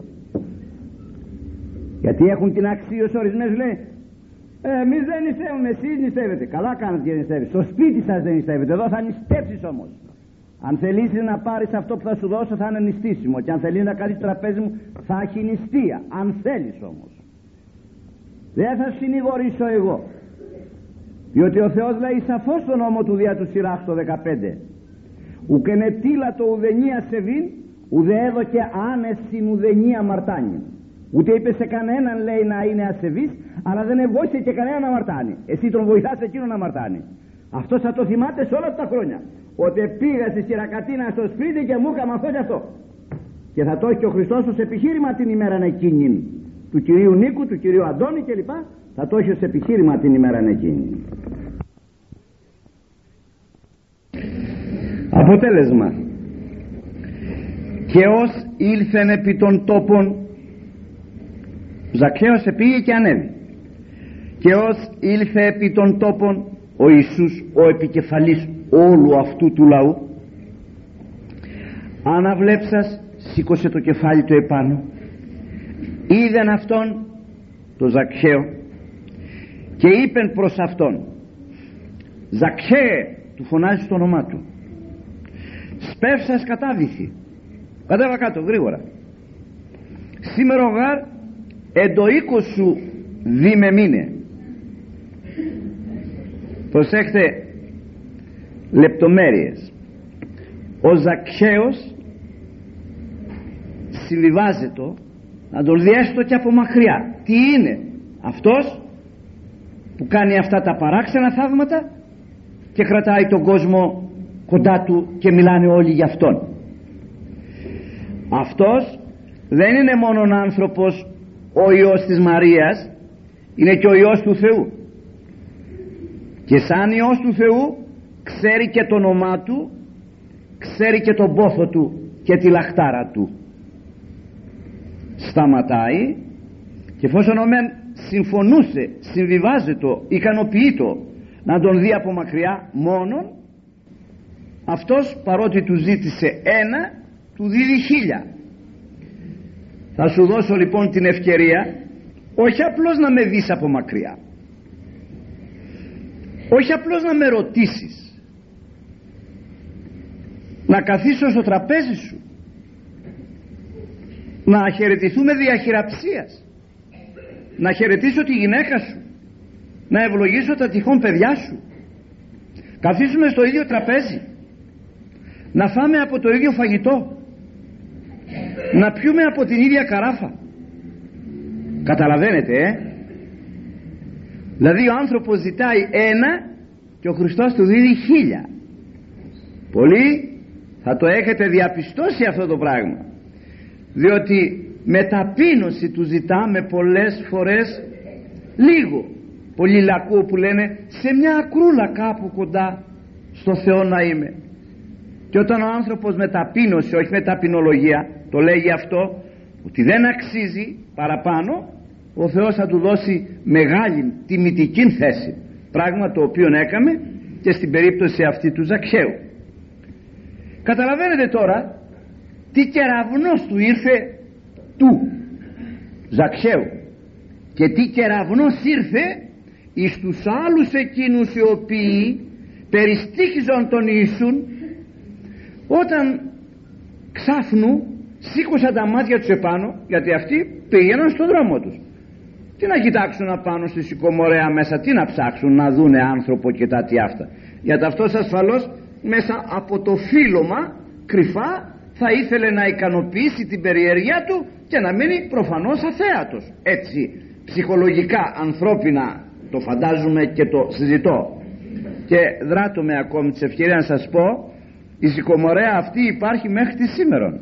Γιατί έχουν την αξίωση ορισμένες λέει ε, εμείς δεν νηστεύουμε εσείς νηστεύετε καλά κάνετε και νηστεύετε. Στο σπίτι σας δεν νηστεύετε εδώ θα νηστεύσεις όμως αν θελήσεις να πάρεις αυτό που θα σου δώσω θα είναι νηστίσιμο. Και αν θέλει να κάνεις τραπέζι μου θα έχει νηστεία. Αν θέλεις όμως. Δεν θα συνηγορήσω εγώ. Διότι ο Θεός λέει σαφώς στον νόμο του δια του σειράς το 15 ουκ ενετήλα το ουδενία σεβήν ουδε έδωκε άνεσιν ουδενία μαρτάνιν ούτε είπε σε κανέναν λέει να είναι ασεβής αλλά δεν εβόησε και κανέναν να μαρτάνει. Εσύ τον βοηθάς εκείνο να μαρτάνει. Αυτό θα το θυμάται σε όλα τα χρόνια ότι πήγα στη Σιρακατίνα στο σπίτι και μου έκανα αυτό και αυτό. Και θα το έχει ο Χριστός ως επιχείρημα την ημέρα εκείνη του κυρίου Νίκου, του κυρίου Αντώνη κλπ. Θα το έχει ως επιχείρημα την ημέρα εκείνη αποτέλεσμα. Και ως ήλθεν επί των τόπων Ζακχαίος επήγε και ανέβη. Και ως ήλθε επί των τόπων ο Ιησούς ο επικεφαλής όλου αυτού του λαού. Αναβλέψας σήκωσε το κεφάλι του επάνω. Είδεν αυτόν το Ζακχαίο και είπεν προς αυτόν Ζακχαίε του φωνάζει στο όνομά του. Σπεύσας κατάδυθη κατέβα κάτω γρήγορα. Σήμερα ο γάρ εν το οίκος σου δίμε μήνε προσέχτε λεπτομέρειες. Ο Ζακχαίος συμβιβάζεται να τον δει έστω και από μακριά. Τι είναι αυτός που κάνει αυτά τα παράξενα θαύματα και κρατάει τον κόσμο κοντά του και μιλάνε όλοι για αυτόν. Αυτός δεν είναι μόνο άνθρωπος ο Υιός της Μαρίας είναι και ο Υιός του Θεού. Και σαν Υιός του Θεού ξέρει και το όνομά του ξέρει και τον πόθο του και τη λαχτάρα του. Σταματάει και εφόσον ο μεν συμφωνούσε συμβιβάζεται ικανοποιείτο να τον δει από μακριά μόνον αυτός παρότι του ζήτησε ένα του δίδει χίλια. Θα σου δώσω λοιπόν την ευκαιρία όχι απλώς να με δεις από μακριά όχι απλώς να με ρωτήσεις να καθίσω στο τραπέζι σου. Να χαιρετηθούμε διαχειραψίας. Να χαιρετήσω τη γυναίκα σου. Να ευλογήσω τα τυχόν παιδιά σου. Καθίσουμε στο ίδιο τραπέζι. Να φάμε από το ίδιο φαγητό. Να πιούμε από την ίδια καράφα. Καταλαβαίνετε ε; Δηλαδή ο άνθρωπος ζητάει ένα και ο Χριστός του δίνει χίλια. Πολλοί θα το έχετε διαπιστώσει αυτό το πράγμα. Διότι με ταπείνωση του ζητάμε πολλές φορές λίγο. Πολλοί λακού που λένε σε μια ακρούλα κάπου κοντά στο Θεό να είμαι και όταν ο άνθρωπος με ταπείνωση όχι με ταπεινολογία το λέγει αυτό ότι δεν αξίζει παραπάνω ο Θεός θα του δώσει μεγάλη τιμητική θέση. Πράγμα το οποίο έκαμε και στην περίπτωση αυτή του Ζακχαίου καταλαβαίνετε τώρα τι κεραυνός του ήρθε του Ζακχαίου και τι κεραυνός ήρθε εις τους άλλους εκείνους οι οποίοι περιστήχιζαν τον Ιησούν όταν ξάφνου σήκωσαν τα μάτια τους επάνω γιατί αυτοί πήγαιναν στον δρόμο τους. Τι να κοιτάξουν απάνω στη σηκωμορέα μέσα τι να ψάξουν να δούνε άνθρωπο και τα τι αυτά. Γιατί αυτός ασφαλώς μέσα από το φύλωμα κρυφά θα ήθελε να ικανοποιήσει την περιέργεια του και να μείνει προφανώς αθέατος. Έτσι ψυχολογικά ανθρώπινα το φαντάζομαι και το συζητώ. Και δράτω με ακόμη τη ευκαιρία να σας πω η σηκωμορέα αυτή υπάρχει μέχρι τη σήμερα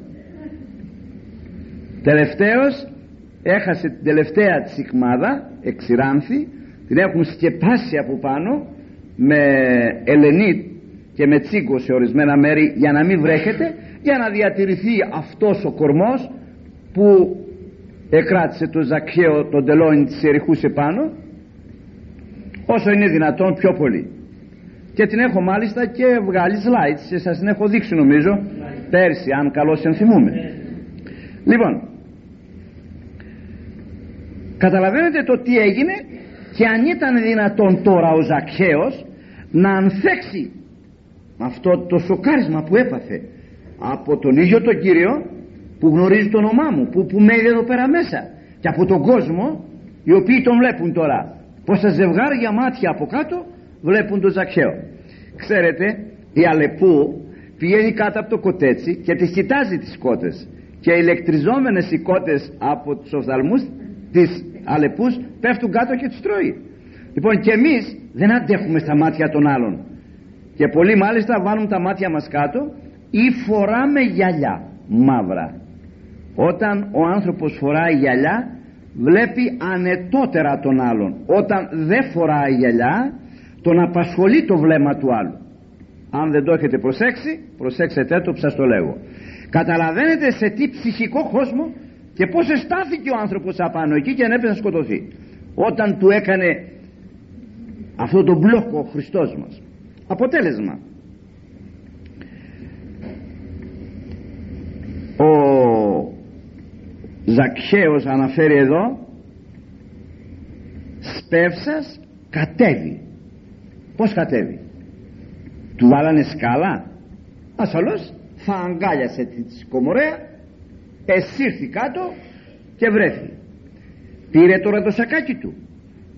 τελευταίος έχασε την τελευταία της ικμάδα εξηράνθη την έχουν σκεπάσει από πάνω με ελενίτ και με τσίγκο σε ορισμένα μέρη για να μην βρέχεται για να διατηρηθεί αυτός ο κορμός που εκράτησε το Ζακχαίο τον τελώνι της Εριχούς επάνω όσο είναι δυνατόν πιο πολύ. Και την έχω μάλιστα και βγάλει slides και σας την έχω δείξει νομίζω πέρσι αν καλώς ενθυμούμε. Λοιπόν καταλαβαίνετε το τι έγινε και αν ήταν δυνατόν τώρα ο Ζακχαίος να ανθέξει αυτό το σοκάρισμα που έπαθε από τον ίδιο τον Κύριο που γνωρίζει το όνομά μου που, που μένει εδώ πέρα μέσα και από τον κόσμο οι οποίοι τον βλέπουν τώρα. Πόσα ζευγάρια μάτια από κάτω βλέπουν τον Ζακχαίο. Ξέρετε η Αλεπού πηγαίνει κάτω από το κοτέτσι και τις κοιτάζει τις κότες και οι ηλεκτριζόμενες οι κότες από τους οφθαλμούς τις Αλεπούς πέφτουν κάτω και τις τρώει. Λοιπόν και εμείς δεν αντέχουμε στα μάτια των άλλων και πολλοί μάλιστα βάλουν τα μάτια μας κάτω ή φοράμε γυαλιά μαύρα. Όταν ο άνθρωπος φοράει γυαλιά βλέπει ανετότερα τον άλλον. Όταν δεν φοράει γυαλιά τον απασχολεί το βλέμμα του άλλου. Αν δεν το έχετε προσέξει προσέξετε το που σας το λέγω. Καταλαβαίνετε σε τι ψυχικό κόσμο και πως εστάθηκε ο άνθρωπος απάνω εκεί και ανέπεσε να σκοτωθεί. Όταν του έκανε αυτό το μπλόκο ο Χριστός μας αποτέλεσμα. Ο Ζακχαίος αναφέρει εδώ σπεύσας κατέβει πως κατέβει; Του βάλανε σκάλα; Ασφαλώς θα αγκάλιασε τη σκομωρέα εσύρθη κάτω και βρέθη πήρε τώρα το σακάκι του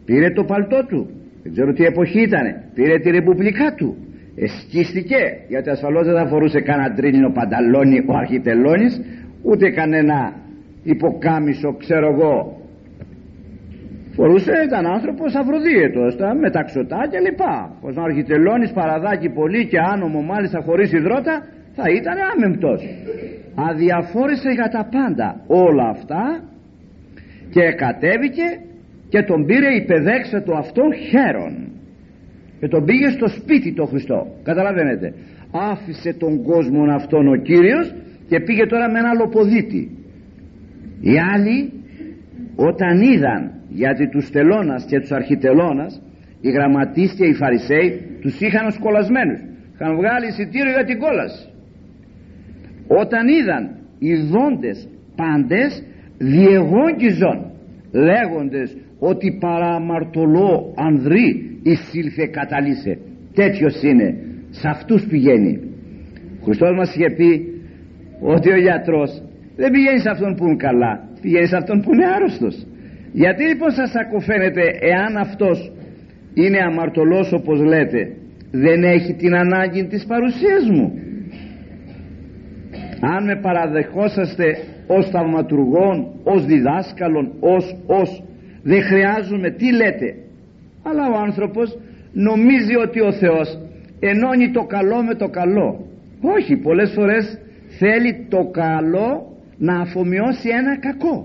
πήρε το παλτό του δεν ξέρω τι εποχή ήταν πήρε τη ρεπουμπλικά του. Εσκίστηκε γιατί ασφαλώς δεν θα φορούσε κανένα τρίλινο πανταλόνι ο αρχιτελώνης ούτε κανένα υποκάμισο ξέρω εγώ. Φορούσε ήταν άνθρωπος αφροδίαιτος τα μεταξωτά και λοιπά πως να αρχιτελώνεις παραδάκι πολύ και άνομο μάλιστα χωρίς υδρότα θα ήταν άμεμπτος. Αδιαφόρησε για τα πάντα όλα αυτά και κατέβηκε και τον πήρε υπεδέξε το αυτόν χέρον και τον πήγε στο σπίτι το Χριστό. Καταλαβαίνετε. Άφησε τον κόσμο αυτόν ο Κύριος και πήγε τώρα με ένα λοποδίτη οι άλλοι όταν είδαν γιατί τους τελώνας και τους αρχιτελώνας οι γραμματείς και οι φαρισαίοι τους είχαν ως κολλασμένους είχαν βγάλει εισιτήριο για την κόλαση. Όταν είδαν οι δόντες πάντες διεγόγγιζον λέγοντες ότι παραμαρτωλό ανδρή εισήλθε καταλύσε τέτοιος είναι. Σε αυτούς πηγαίνει. Ο Χριστός μας είχε πει ότι ο γιατρός δεν πηγαίνει σε αυτόν που είναι καλά πηγαίνει σε αυτόν που είναι άρρωστος. Γιατί λοιπόν σας ακουφαίνεται εάν αυτός είναι αμαρτωλός όπως λέτε δεν έχει την ανάγκη της παρουσίας μου. Αν με παραδεχόσαστε ως θαυματουργόν ως διδάσκαλον ως ως δεν χρειάζομαι τι λέτε. Αλλά ο άνθρωπος νομίζει ότι ο Θεός ενώνει το καλό με το καλό. Όχι πολλές φορές θέλει το καλό να αφομοιώσει ένα κακό.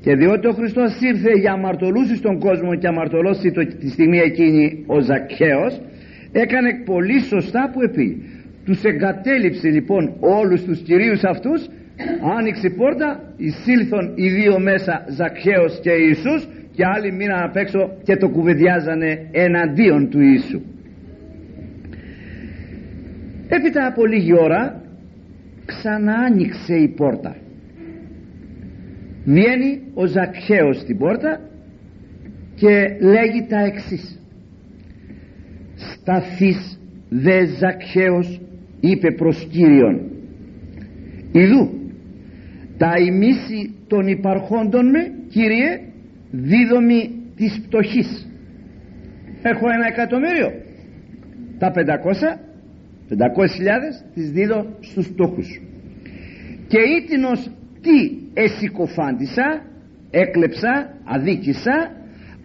Και διότι ο Χριστός ήρθε για αμαρτωλούς στον κόσμο και αμαρτωλώσει το, τη στιγμή εκείνη ο Ζακχαίος έκανε πολύ σωστά που επί τους εγκατέλειψε λοιπόν όλους τους κυρίους αυτούς άνοιξε η πόρτα εισήλθον οι δύο μέσα Ζακχαίος και Ιησούς και άλλοι μείναν απ' έξω και το κουβεντιάζανε εναντίον του Ιησού. Έπειτα από λίγη ώρα ξανά άνοιξε η πόρτα. Βγαίνει ο Ζακχαίος στην πόρτα και λέγει τα εξής. Σταθείς δε Ζακχαίος είπε προς Κύριον. Ιδού τα ημίση των υπαρχόντων με Κύριε δίδομη της πτωχής. Έχω ένα εκατομμύριο. Τα 500 500 χιλιάδες τις δίδω στους πτωχούς. Και ήτινος τι εσυκοφάντησα έκλεψα αδίκησα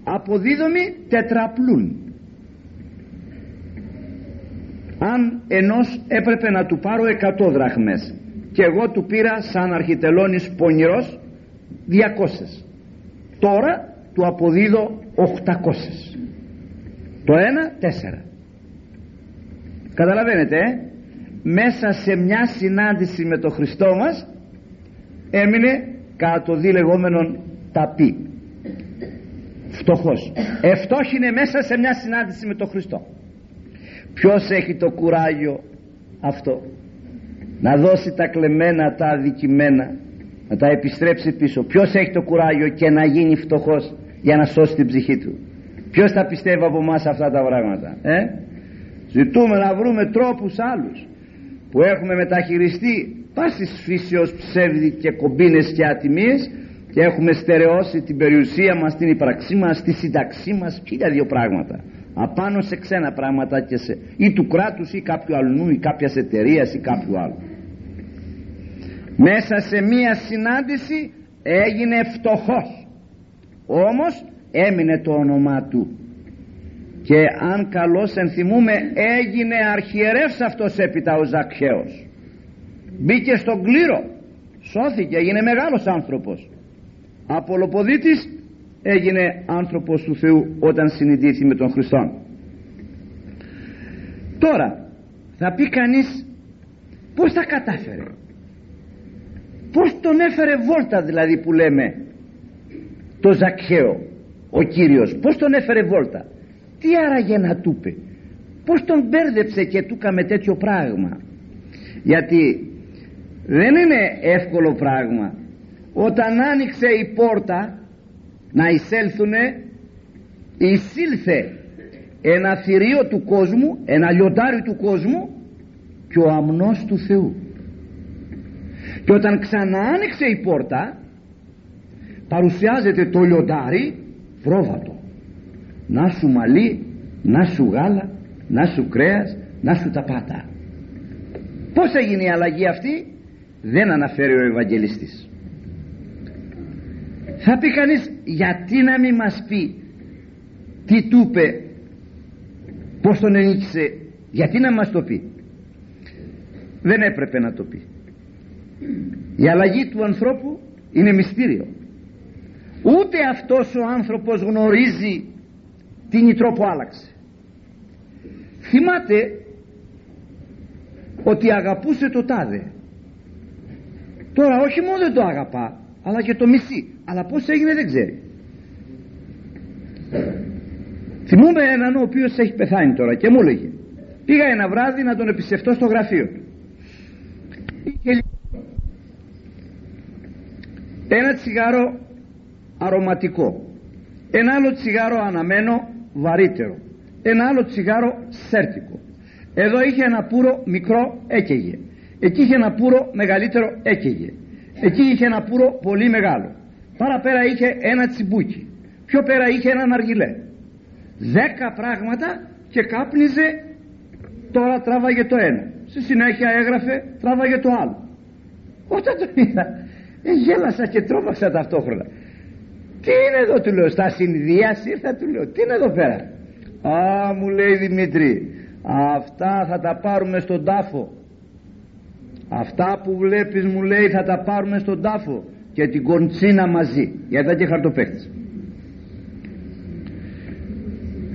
αποδίδομη τετραπλούν. Αν ενός έπρεπε να του πάρω 100 δραχμές και εγώ του πήρα σαν αρχιτελώνης πονηρός 200 τώρα του αποδίδω 800 το ένα 4 καταλαβαίνετε ε; μέσα σε μια συνάντηση με τον Χριστό μας έμεινε κατά το δι λεγόμενον ταπί. Φτωχός. Είναι μέσα σε μια συνάντηση με τον Χριστό. Ποιος έχει το κουράγιο αυτό; Να δώσει τα κλεμμένα τα αδικημένα να τα επιστρέψει πίσω. Ποιος έχει το κουράγιο και να γίνει φτωχός για να σώσει την ψυχή του; Ποιος θα πιστεύει από εμάς αυτά τα πράγματα ε; ζητούμε να βρούμε τρόπους άλλους που έχουμε μεταχειριστεί πάσης φύσεως ψεύδι και κομπίνες και ατιμίες και έχουμε στερεώσει την περιουσία μας, την ύπαρξή μας, τη σύνταξή μας, χίλια δύο πράγματα απάνω σε ξένα πράγματα και σε, ή του κράτους ή κάποιου αλλού ή κάποιας εταιρείας ή κάποιου άλλου. Μέσα σε μία συνάντηση έγινε φτωχός. Όμως έμεινε το όνομά του. Και αν καλώς ενθυμούμε έγινε αρχιερεύς αυτός έπειτα ο Ζακχαίος. Μπήκε στον κλήρο. Σώθηκε έγινε μεγάλος άνθρωπος. Απολοποδίτης έγινε άνθρωπος του Θεού όταν συνειδήθη με τον Χριστό τώρα θα πει κανείς πως τα κατάφερε; Πως τον έφερε βόλτα δηλαδή που λέμε το Ζακχαίο ο Κύριος; Πως τον έφερε βόλτα; Τι άραγε να του πει πως τον μπέρδεψε και του με τέτοιο πράγμα; Γιατί δεν είναι εύκολο πράγμα όταν άνοιξε η πόρτα να εισέλθουνε εισήλθε ένα θηρίο του κόσμου ένα λιοντάρι του κόσμου και ο αμνός του Θεού. Και όταν ξανά άνοιξε η πόρτα παρουσιάζεται το λιοντάρι πρόβατο να σου μαλλί να σου γάλα να σου κρέας να σου τα πάτα. Πως έγινε η αλλαγή αυτή; Δεν αναφέρει ο Ευαγγελιστής θα πει κανείς γιατί να μην μας πει τι του είπε πως τον ενίκησε γιατί να μας το πει δεν έπρεπε να το πει. Η αλλαγή του ανθρώπου είναι μυστήριο. Ούτε αυτός ο άνθρωπος γνωρίζει τι τρόπο άλλαξε θυμάται ότι αγαπούσε το τάδε. Τώρα όχι μόνο δεν το αγαπά αλλά και το μισεί αλλά πως έγινε δεν ξέρει. Θυμούμαι έναν ο οποίος έχει πεθάνει τώρα και μου έλεγε πήγα ένα βράδυ να τον επισευτώ στο γραφείο του ένα τσιγάρο αρωματικό ένα άλλο τσιγάρο αναμένο βαρύτερο ένα άλλο τσιγάρο σέρτικο. Εδώ είχε ένα πουρο μικρό έκαιγε. Εκεί είχε ένα πουρο μεγαλύτερο έκαιγε εκεί είχε ένα πουρο πολύ μεγάλο. Παραπέρα είχε ένα τσιμπούκι. Πιο πέρα είχε ένα αργιλέ δέκα πράγματα και κάπνιζε. Τώρα τράβαγε το ένα. Στη συνέχεια έγραφε τράβαγε το άλλο. Όταν το είδα ε, γέλασα και τρόμαξα ταυτόχρονα. Τι είναι εδώ του λέω στα συνδυάς ήρθα του λέω. Τι είναι εδώ πέρα; Α μου λέει Δημήτρη αυτά θα τα πάρουμε στον τάφο αυτά που βλέπεις μου λέει θα τα πάρουμε στον τάφο και την κοντσίνα μαζί. Γιατί ήταν και χαρτοπαίχτης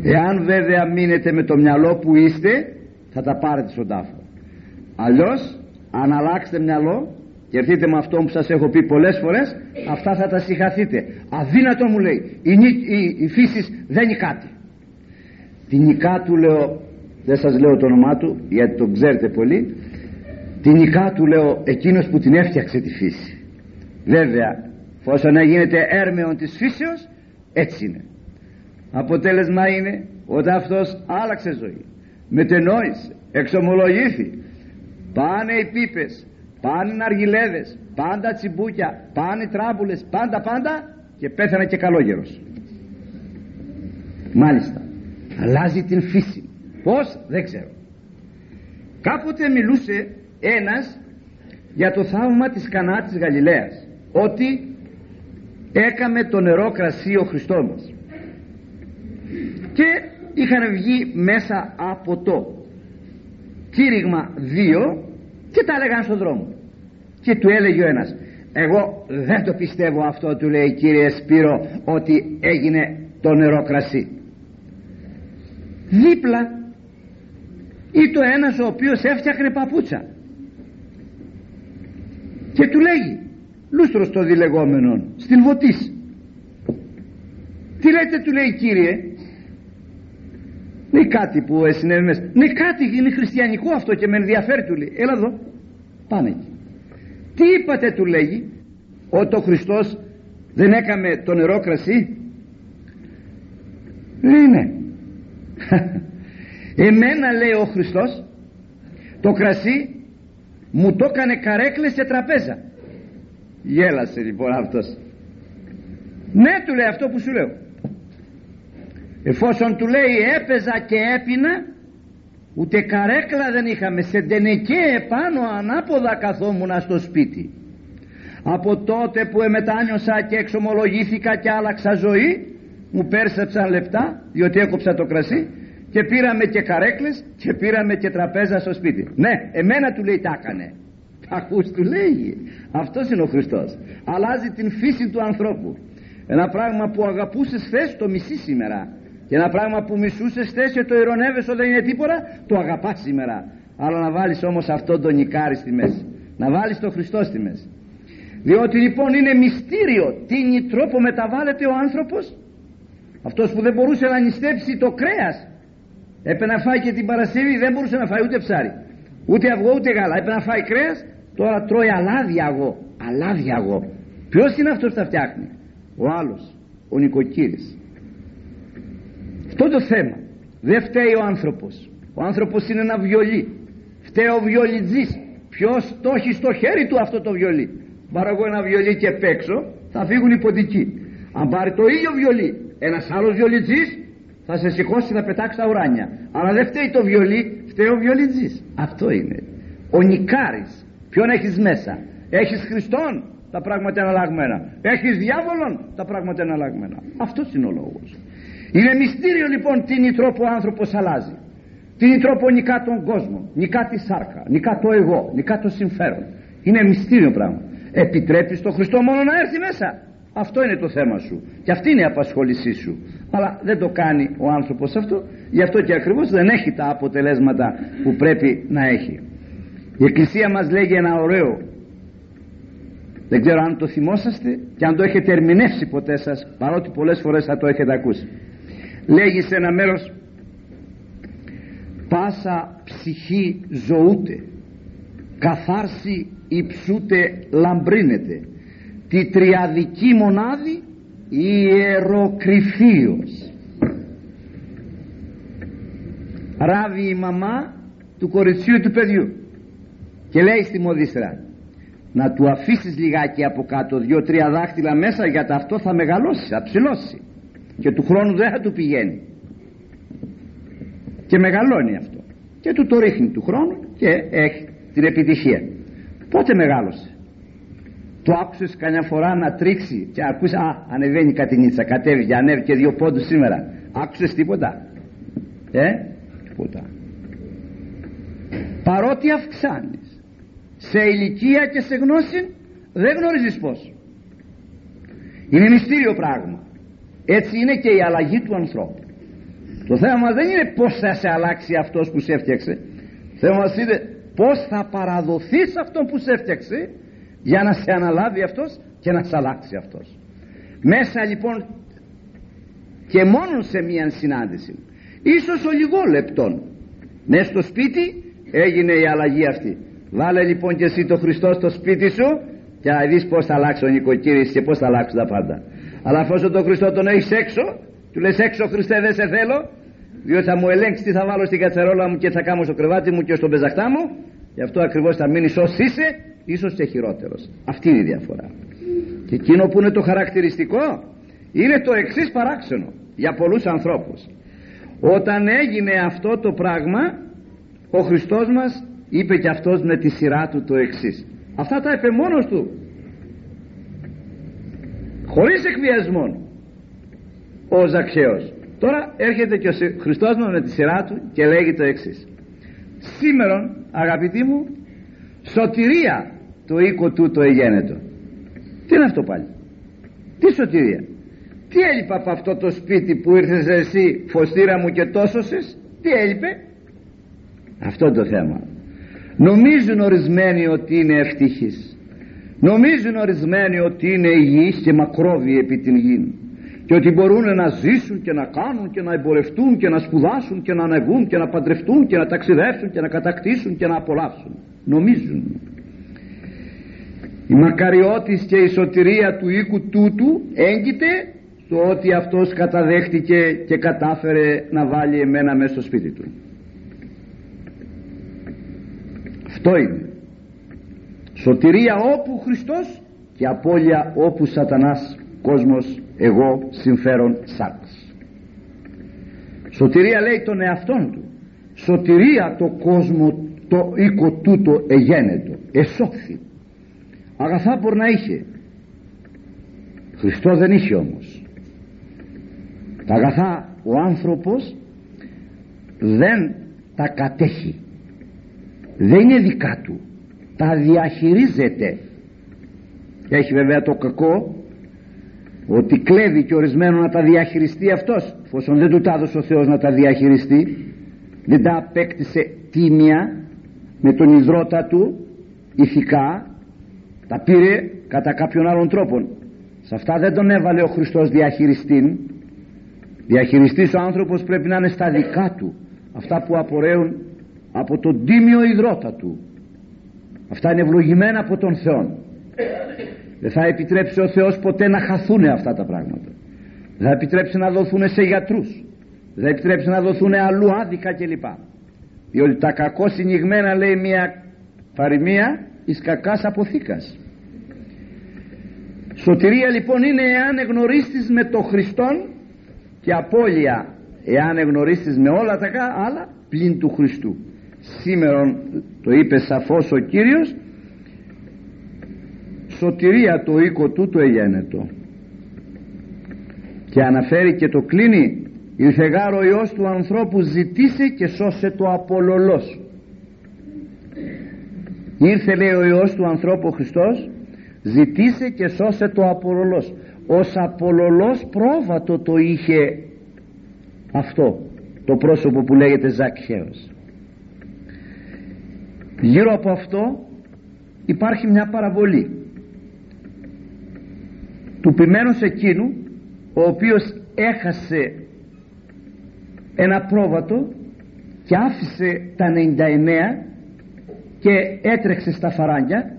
εάν βέβαια μείνετε με το μυαλό που είστε θα τα πάρετε στον τάφο. Αλλιώς αν αλλάξετε μυαλό και έρθείτε με αυτό που σας έχω πει πολλές φορές αυτά θα τα συγχαθείτε. Αδύνατο μου λέει η, η, η φύση δεν είναι κάτι την νικά του λέω δεν σας λέω το όνομά του γιατί τον ξέρετε πολύ την νικά του λέω εκείνος που την έφτιαξε τη φύση. Βέβαια φόσον να γίνεται έρμεον της φύσεως έτσι είναι. Αποτέλεσμα είναι ότι αυτός άλλαξε ζωή μετενόησε εξομολογήθη. Πάνε οι πίπες πάνε οι αργιλέδες πάντα τσιμπούκια πάνε οι τράμπουλες πάντα πάντα και πέθανε και καλόγερος. Μάλιστα. Αλλάζει την φύση. Πως δεν ξέρω. Κάποτε μιλούσε ένας για το θαύμα της Κανά της Γαλιλαίας ότι έκαμε το νερό κρασί ο Χριστός μας. Και είχαν βγει μέσα από το κήρυγμα δύο και τα έλεγαν στον δρόμο. Και του έλεγε ο ένας εγώ δεν το πιστεύω αυτό του λέει κύριε Σπύρο ότι έγινε το νερό κρασί δίπλα ή το ένας ο οποίος έφτιαχνε παπούτσα και του λέγει λούστρος το διλεγόμενο στην βοτής τι λέτε του λέει κύριε είναι κάτι που συνέβη μέσα ναι κάτι είναι χριστιανικό αυτό και με ενδιαφέρει του λέει. Έλα εδώ πάνε εκεί τι είπατε του λέγει ότι ο Χριστός δεν έκαμε το νερό κρασί λέει ναι [LAUGHS] εμένα λέει ο Χριστός το κρασί μου το έκανε καρέκλες σε τραπέζα. Γέλασε λοιπόν αυτός. Ναι του λέει αυτό που σου λέω. Εφόσον του λέει έπαιζα και έπινα ούτε καρέκλα δεν είχαμε. Σε τενεκέ επάνω ανάποδα καθόμουν στο σπίτι. Από τότε που εμετάνιωσα και εξομολογήθηκα και άλλαξα ζωή μου πέρσεψαν λεπτά διότι έκοψα το κρασί και πήραμε και καρέκλες και πήραμε και τραπέζα στο σπίτι. Ναι εμένα του λέει τα έκανε τα ακούς του λέει. Αυτός είναι ο Χριστός. Αλλάζει την φύση του ανθρώπου. Ένα πράγμα που αγαπούσες θες το μισή σήμερα. Και ένα πράγμα που μισούσες θες και το ηρωνεύεσαι δεν είναι τίποτα το αγαπάς σήμερα. Αλλά να βάλεις όμως αυτό το νικάρι στη μέση. Να βάλεις το Χριστό στη μέση. Διότι λοιπόν είναι μυστήριο τι τρόπο μεταβάλλεται ο άνθρωπος. Αυτός που δεν μπορούσε να νηστέψει το κρέας έπρεπε να φάει και την Παρασκευή δεν μπορούσε να φάει ούτε ψάρι. Ούτε αυγό ούτε γάλα. Έπρεπε να φάει κρέας. Τώρα τρώει αλάδια αγώ αλάδια αγώ ποιος είναι αυτός που τα φτιάχνει; Ο άλλος. Ο νοικοκύρης. Αυτό το θέμα. Δεν φταίει ο άνθρωπος. Ο άνθρωπος είναι ένα βιολί. Φταίει ο βιολιτζής. Ποιος το έχει στο χέρι του αυτό το βιολί; Πάρω εγώ ένα βιολί και παίξω θα φύγουν οι ποντικοί. Αν πάρει το ίδιο βιολί ένας άλλος βιολιτζής θα σε σηκώσει να πετάξεις τα ουράνια. Αλλά δεν φταίει το βιολί φταίει ο βιολιτζής αυτό είναι. Ο νικάρης ποιον έχεις μέσα; Έχεις Χριστόν τα πράγματα είναι αλλαγμένα. Έχεις διάβολον τα πράγματα είναι αλλαγμένα. Αυτός είναι ο λόγος. Είναι μυστήριο λοιπόν τι είναι τρόπο ο άνθρωπος αλλάζει. Τι είναι τρόπο νικά τον κόσμο. Νικά τη σάρκα νικά το εγώ νικά το συμφέρον. Είναι μυστήριο πράγμα. Επιτρέπεις τον Χριστό μόνο να έρθει μέσα αυτό είναι το θέμα σου. Και αυτή είναι η απασχόλησή σου. Αλλά δεν το κάνει ο άνθρωπος αυτό. Γι' αυτό και ακριβώς δεν έχει τα αποτελέσματα που πρέπει να έχει. Η Εκκλησία μας λέγει ένα ωραίο. Δεν ξέρω αν το θυμόσαστε και αν το έχετε ερμηνεύσει ποτέ σας παρότι πολλές φορές θα το έχετε ακούσει. Λέγει σε ένα μέρος πάσα ψυχή ζωούται καθάρση υψούται λαμπρίνεται τη τριαδική μονάδη ιεροκρυφίος ράβει η μαμά του κοριτσιού του παιδιού και λέει στη μοδίστρα να του αφήσεις λιγάκι από κάτω δυο-τρία δάχτυλα μέσα γιατί αυτό θα μεγαλώσει, θα ψηλώσει και του χρόνου δεν θα του πηγαίνει και μεγαλώνει αυτό. Και του το ρίχνει του χρόνου και έχει την επιτυχία. Πότε μεγάλωσε; Το άκουσες καμιά φορά να τρίξει και ακούς α ανεβαίνει κάτι νίτσα κατέβηκε ανέβηκε δύο πόντους σήμερα άκουσες τίποτα; Ε τίποτα. Παρότι αυξάνεις σε ηλικία και σε γνώση δεν γνωρίζεις πως είναι μυστήριο πράγμα. Έτσι είναι και η αλλαγή του ανθρώπου. Το θέμα μας δεν είναι πως θα σε αλλάξει αυτός που σε έφτιαξε. Το θέμα μας είναι πως θα παραδοθείς αυτόν που σε έφτιαξε για να σε αναλάβει αυτός και να σε αλλάξει αυτός. Μέσα λοιπόν και μόνο σε μια συνάντηση. Ίσως ο λιγό λεπτόν μέσα στο σπίτι έγινε η αλλαγή αυτή. Βάλε λοιπόν και εσύ το Χριστό στο σπίτι σου και να δεις πως θα αλλάξει ο νοικοκύρης και πως θα αλλάξουν τα πάντα. Αλλά αφού τον Χριστό τον έχεις έξω του λες έξω Χριστέ δεν σε θέλω διότι θα μου ελέγξεις τι θα βάλω στην κατσαρόλα μου και θα κάνω στο κρεβάτι μου και στον πεζαχτά μου. Γι' αυτό ακριβώς θα μείνεις ως είσαι ίσως και χειρότερος. Αυτή είναι η διαφορά. Και εκείνο που είναι το χαρακτηριστικό είναι το εξής παράξενο για πολλούς ανθρώπους. Όταν έγινε αυτό το πράγμα ο Χριστός μας είπε και αυτός με τη σειρά του το εξής. αυτά τα είπε μόνος του. Χωρίς εκβιασμόν. Ο Ζαξέος. Τώρα έρχεται και ο Χριστός μας με τη σειρά του και λέγει το εξής. σήμερα αγαπητοί μου σωτηρία το οίκο τούτο εγένετο. Τι είναι αυτό πάλι; Τι σωτηρία; Τι έλειπε από αυτό το σπίτι που ήρθες εσύ φωστήρα μου και τόσωσες; Τι έλειπε; Αυτό το θέμα. Νομίζουν ορισμένοι ότι είναι ευτυχείς νομίζουν ορισμένοι ότι είναι υγιείς και μακρόβιοι επί την γη. Και ότι μπορούν να ζήσουν και να κάνουν και να εμπορευτούν και να σπουδάσουν και να ανεβούν και να παντρευτούν και να ταξιδεύσουν και να κατακτήσουν και να απολαύσουν. Νομίζουν η μακαριότης και η σωτηρία του οίκου τούτου έγκυται στο ότι αυτός καταδέχτηκε και κατάφερε να βάλει εμένα μέσα στο σπίτι του. Αυτό είναι. Σωτηρία όπου Χριστός και απώλεια όπου σατανάς κόσμος εγώ συμφέρον σάρκας σωτηρία λέει τον εαυτόν του. Σωτηρία το κόσμο το οίκο τούτο εγένετο εσώθη αγαθά μπορεί να είχε. Χριστός δεν είχε όμως. Τα αγαθά ο άνθρωπος δεν τα κατέχει. Δεν είναι δικά του. Τα διαχειρίζεται. Έχει βέβαια το κακό ότι κλέβει και ορισμένο να τα διαχειριστεί αυτός. Εφόσον δεν του τα έδωσε ο Θεός να τα διαχειριστεί δεν τα απέκτησε τίμια με τον υδρότα του ηθικά τα πήρε κατά κάποιον άλλον τρόπο σε αυτά δεν τον έβαλε ο Χριστός διαχειριστή διαχειριστής ο άνθρωπος πρέπει να είναι στα δικά του. Αυτά που απορρέουν από τον τίμιο υδρότα του. Αυτά είναι ευλογημένα από τον Θεό δεν θα επιτρέψει ο Θεός ποτέ να χαθούν αυτά τα πράγματα. Δεν θα επιτρέψει να δοθούν σε γιατρούς. Δεν θα επιτρέψει να δοθούν αλλού άδικα κλπ. Διότι τα κακό συνηγμένα λέει μια παροιμία εις κακάς αποθήκας. Σωτηρία λοιπόν είναι εάν εγνωρίσεις με το Χριστόν και απώλεια εάν εγνωρίσεις με όλα τα άλλα πλην του Χριστού. Σήμερα το είπε σαφώς ο Κύριος σωτηρία το οίκο του το εγένετο. Και αναφέρει και το κλείνει ήρθε γάρο ο Υιός του ανθρώπου ζητήσε και σώσε το απολολός ήρθε λέει ο Υιός του ανθρώπου ο Χριστός ζητήσε και σώσε το απολολός. Ως απολολός πρόβατο το είχε αυτό το πρόσωπο που λέγεται Ζακχαίος γύρω από αυτό υπάρχει μια παραβολή του ποιμένος εκείνου ο οποίος έχασε ένα πρόβατο και άφησε τα 99 και έτρεξε στα φαράγγια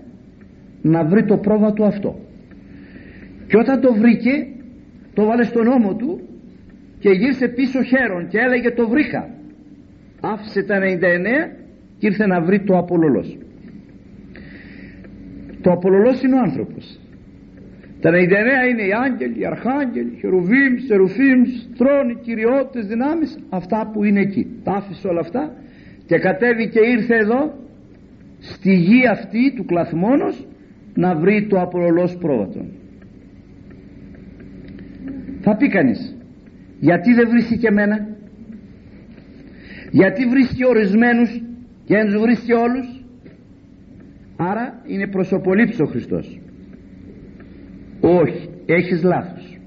να βρει το πρόβατο αυτό. Και όταν το βρήκε το βάλε στον ώμο του και γύρισε πίσω χέρον και έλεγε το βρήκα άφησε τα 99 και ήρθε να βρει το απολολός. Το απολολός είναι ο άνθρωπος. Τα 99 είναι οι άγγελοι, οι αρχάγγελοι, χερουβίμς, σερουφίμς, τρόνοι, κυριότητες, δυνάμεις. Αυτά που είναι εκεί. Τα άφησε όλα αυτά και κατέβηκε και ήρθε εδώ στη γη αυτή του κλαθμόνος να βρει το απολολός πρόβατο. Θα πει κανείς γιατί δεν βρίσκει εμένα; Γιατί βρίσκει ορισμένους και δεν τους βρίσκει όλους; Άρα είναι προσωπολήψης ο Χριστός. Όχι έχεις λάθος.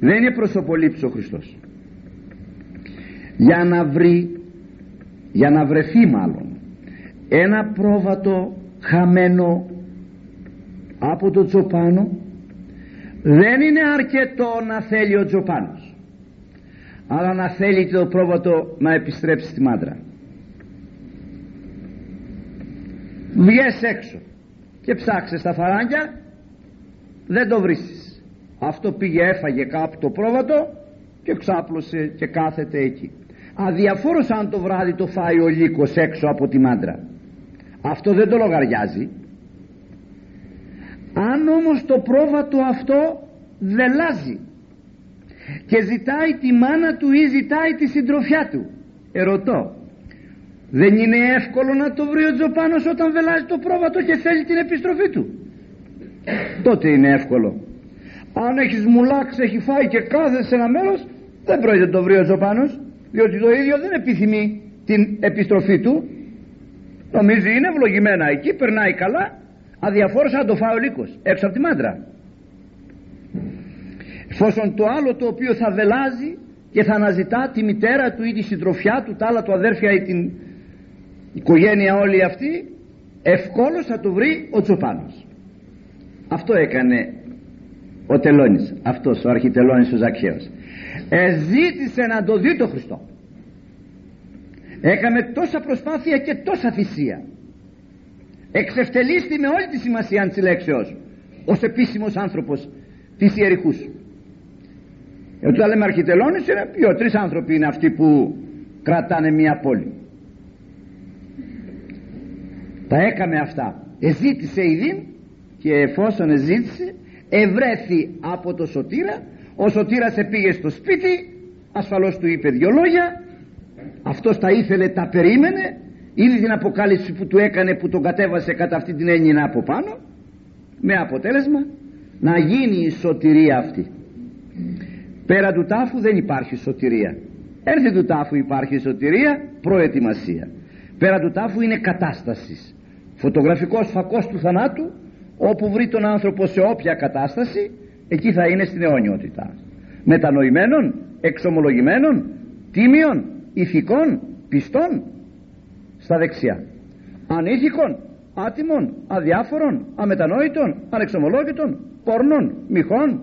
Δεν είναι προσωπολήψης ο Χριστός. Για να βρει για να βρεθεί μάλλον ένα πρόβατο χαμένο από το τσοπάνο. Δεν είναι αρκετό να θέλει ο τσοπάνος αλλά να θέλει το πρόβατο να επιστρέψει στη μάντρα. Βγες έξω και ψάξες στα φαράγγια δεν το βρίσκεις. Αυτό πήγε έφαγε κάπου το πρόβατο και ξάπλωσε και κάθεται εκεί. Αδιαφόρος αν το βράδυ το φάει ο λύκος έξω από τη μάντρα αυτό δεν το λογαριάζει. Αν όμως το πρόβατο αυτό δελάζει και ζητάει τη μάνα του ή ζητάει τη συντροφιά του ερωτώ δεν είναι εύκολο να το βρει ο Τζοπάνος όταν βελάζει το πρόβατο και θέλει την επιστροφή του; Τότε είναι εύκολο. Αν έχεις μουλάξει έχει φάει και κάθεσαι σε ένα μέρος δεν πρόκειται να το βρει ο Τζοπάνος διότι το ίδιο δεν επιθυμεί την επιστροφή του νομίζει είναι ευλογημένα. Εκεί περνάει καλά. Αδιαφόρος να το φάει ο λύκος. Έξω από τη μάντρα. Εφόσον το άλλο το οποίο θα βελάζει και θα αναζητά τη μητέρα του ή τη συντροφιά του τα άλλα του αδέρφια ή την οικογένεια όλη αυτή ευκόλως θα το βρει ο Τσοπάνος. Αυτό έκανε ο Τελώνης αυτός ο αρχιτελώνης ο Ζακχαίος. Εζήτησε να το δει το Χριστό έκαμε τόσα προσπάθεια και τόσα θυσία. Εξευτελίστη με όλη τη σημασία της λέξεως ως επίσημος άνθρωπος της Ιεριχούς όταν λέμε αρχιτελώνης είναι δύο τρεις άνθρωποι είναι αυτοί που κρατάνε μια πόλη. Τα έκαμε αυτά. Εζήτησε η και εφόσον εζήτησε ευρέθη από το σωτήρα. Ο σωτήρας πήγε στο σπίτι ασφαλώς του είπε δυο λόγια αυτός τα ήθελε τα περίμενε. Είδε την αποκάλυψη που του έκανε που τον κατέβασε κατά αυτή την έννοια από πάνω με αποτέλεσμα να γίνει η σωτηρία αυτή. Πέρα του τάφου δεν υπάρχει σωτηρία. Έρθει του τάφου υπάρχει σωτηρία προετοιμασία. Πέρα του τάφου είναι κατάστασης. Φωτογραφικός φακός του θανάτου όπου βρει τον άνθρωπο σε όποια κατάσταση εκεί θα είναι στην αιώνιότητα μετανοημένων, εξομολογημένων τίμιων, ηθικών πιστών στα δεξιά. Ανήθικων, άτιμων αδιάφορων, αμετανόητων ανεξομολόγητων, πόρνων μυχών,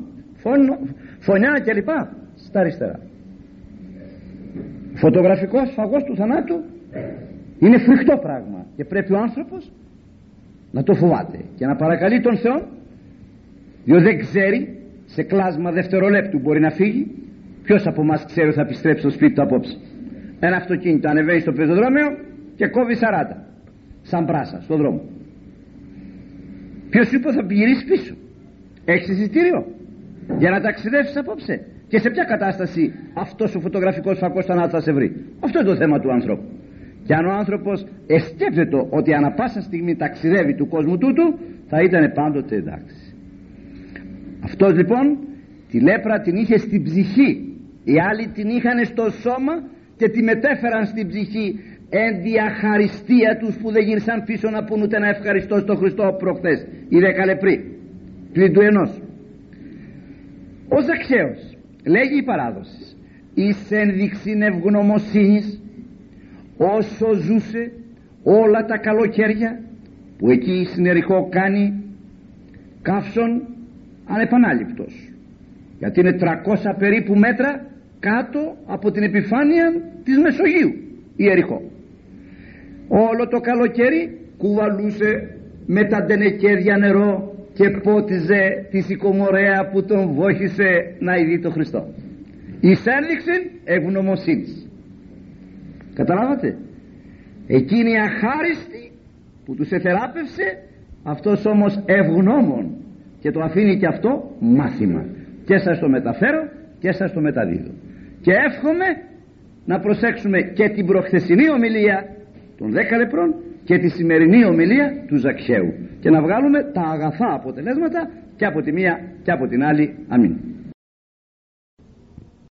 φωνιά κλπ. Στα αριστερά. Φωτογραφικός φαγός του θανάτου είναι φρικτό πράγμα και πρέπει ο άνθρωπος να το φοβάται και να παρακαλεί τον Θεό διότι δεν ξέρει σε κλάσμα δευτερολέπτου μπορεί να φύγει. Ποιος από εμάς ξέρει θα επιστρέψει στο σπίτι του απόψε; Ένα αυτοκίνητο ανεβαίνει στο πεζοδρόμιο και κόβει 40 σαν πράσα στον δρόμο. Ποιος είπε θα γυρίσει πίσω; Έχεις εισιτήριο; Για να ταξιδεύσεις απόψε. Και σε ποια κατάσταση αυτός ο φωτογραφικός φακός θανάτου θα σε βρει; Αυτό είναι το θέμα του ανθρώπου. Και αν ο άνθρωπος εσκέπτεται ότι ανα πάσα στιγμή ταξιδεύει του κόσμου τούτου θα ήταν πάντοτε εντάξει. Αυτός λοιπόν τη λέπρα την είχε στην ψυχή. Οι άλλοι την είχαν στο σώμα και τη μετέφεραν στην ψυχή εν διαχαριστία τους που δεν γύρισαν πίσω να πούν ούτε να ευχαριστώ στον Χριστό προχθές. Οι δέκα λεπροί. Πλην του ενός. Ο Ζαξέος λέγει η παράδοση εις ένδειξη ευγνωμοσύνης όσο ζούσε όλα τα καλοκαίρια που εκεί η συνερικό κάνει καύσον ανεπανάληπτος. Γιατί είναι 300 περίπου μέτρα κάτω από την επιφάνεια της Μεσογείου η Ερυχό όλο το καλοκαίρι κουβαλούσε με τα ντενεκέδια νερό και πότιζε τη σικομορέα που τον βόχησε να ειδεί το Χριστό. Εις ένδειξη ευγνωμοσύνης. Καταλάβατε; Εκείνη η αχάριστη που τους εθεράπευσε αυτός όμως ευγνώμων και το αφήνει και αυτό μάθημα. Και σας το μεταφέρω και σας το μεταδίδω και εύχομαι να προσέξουμε και την προχθεσινή ομιλία των δέκα λεπρών και τη σημερινή ομιλία του Ζακχαίου. Και να βγάλουμε τα αγαθά αποτελέσματα και από τη μία και από την άλλη. Αμήν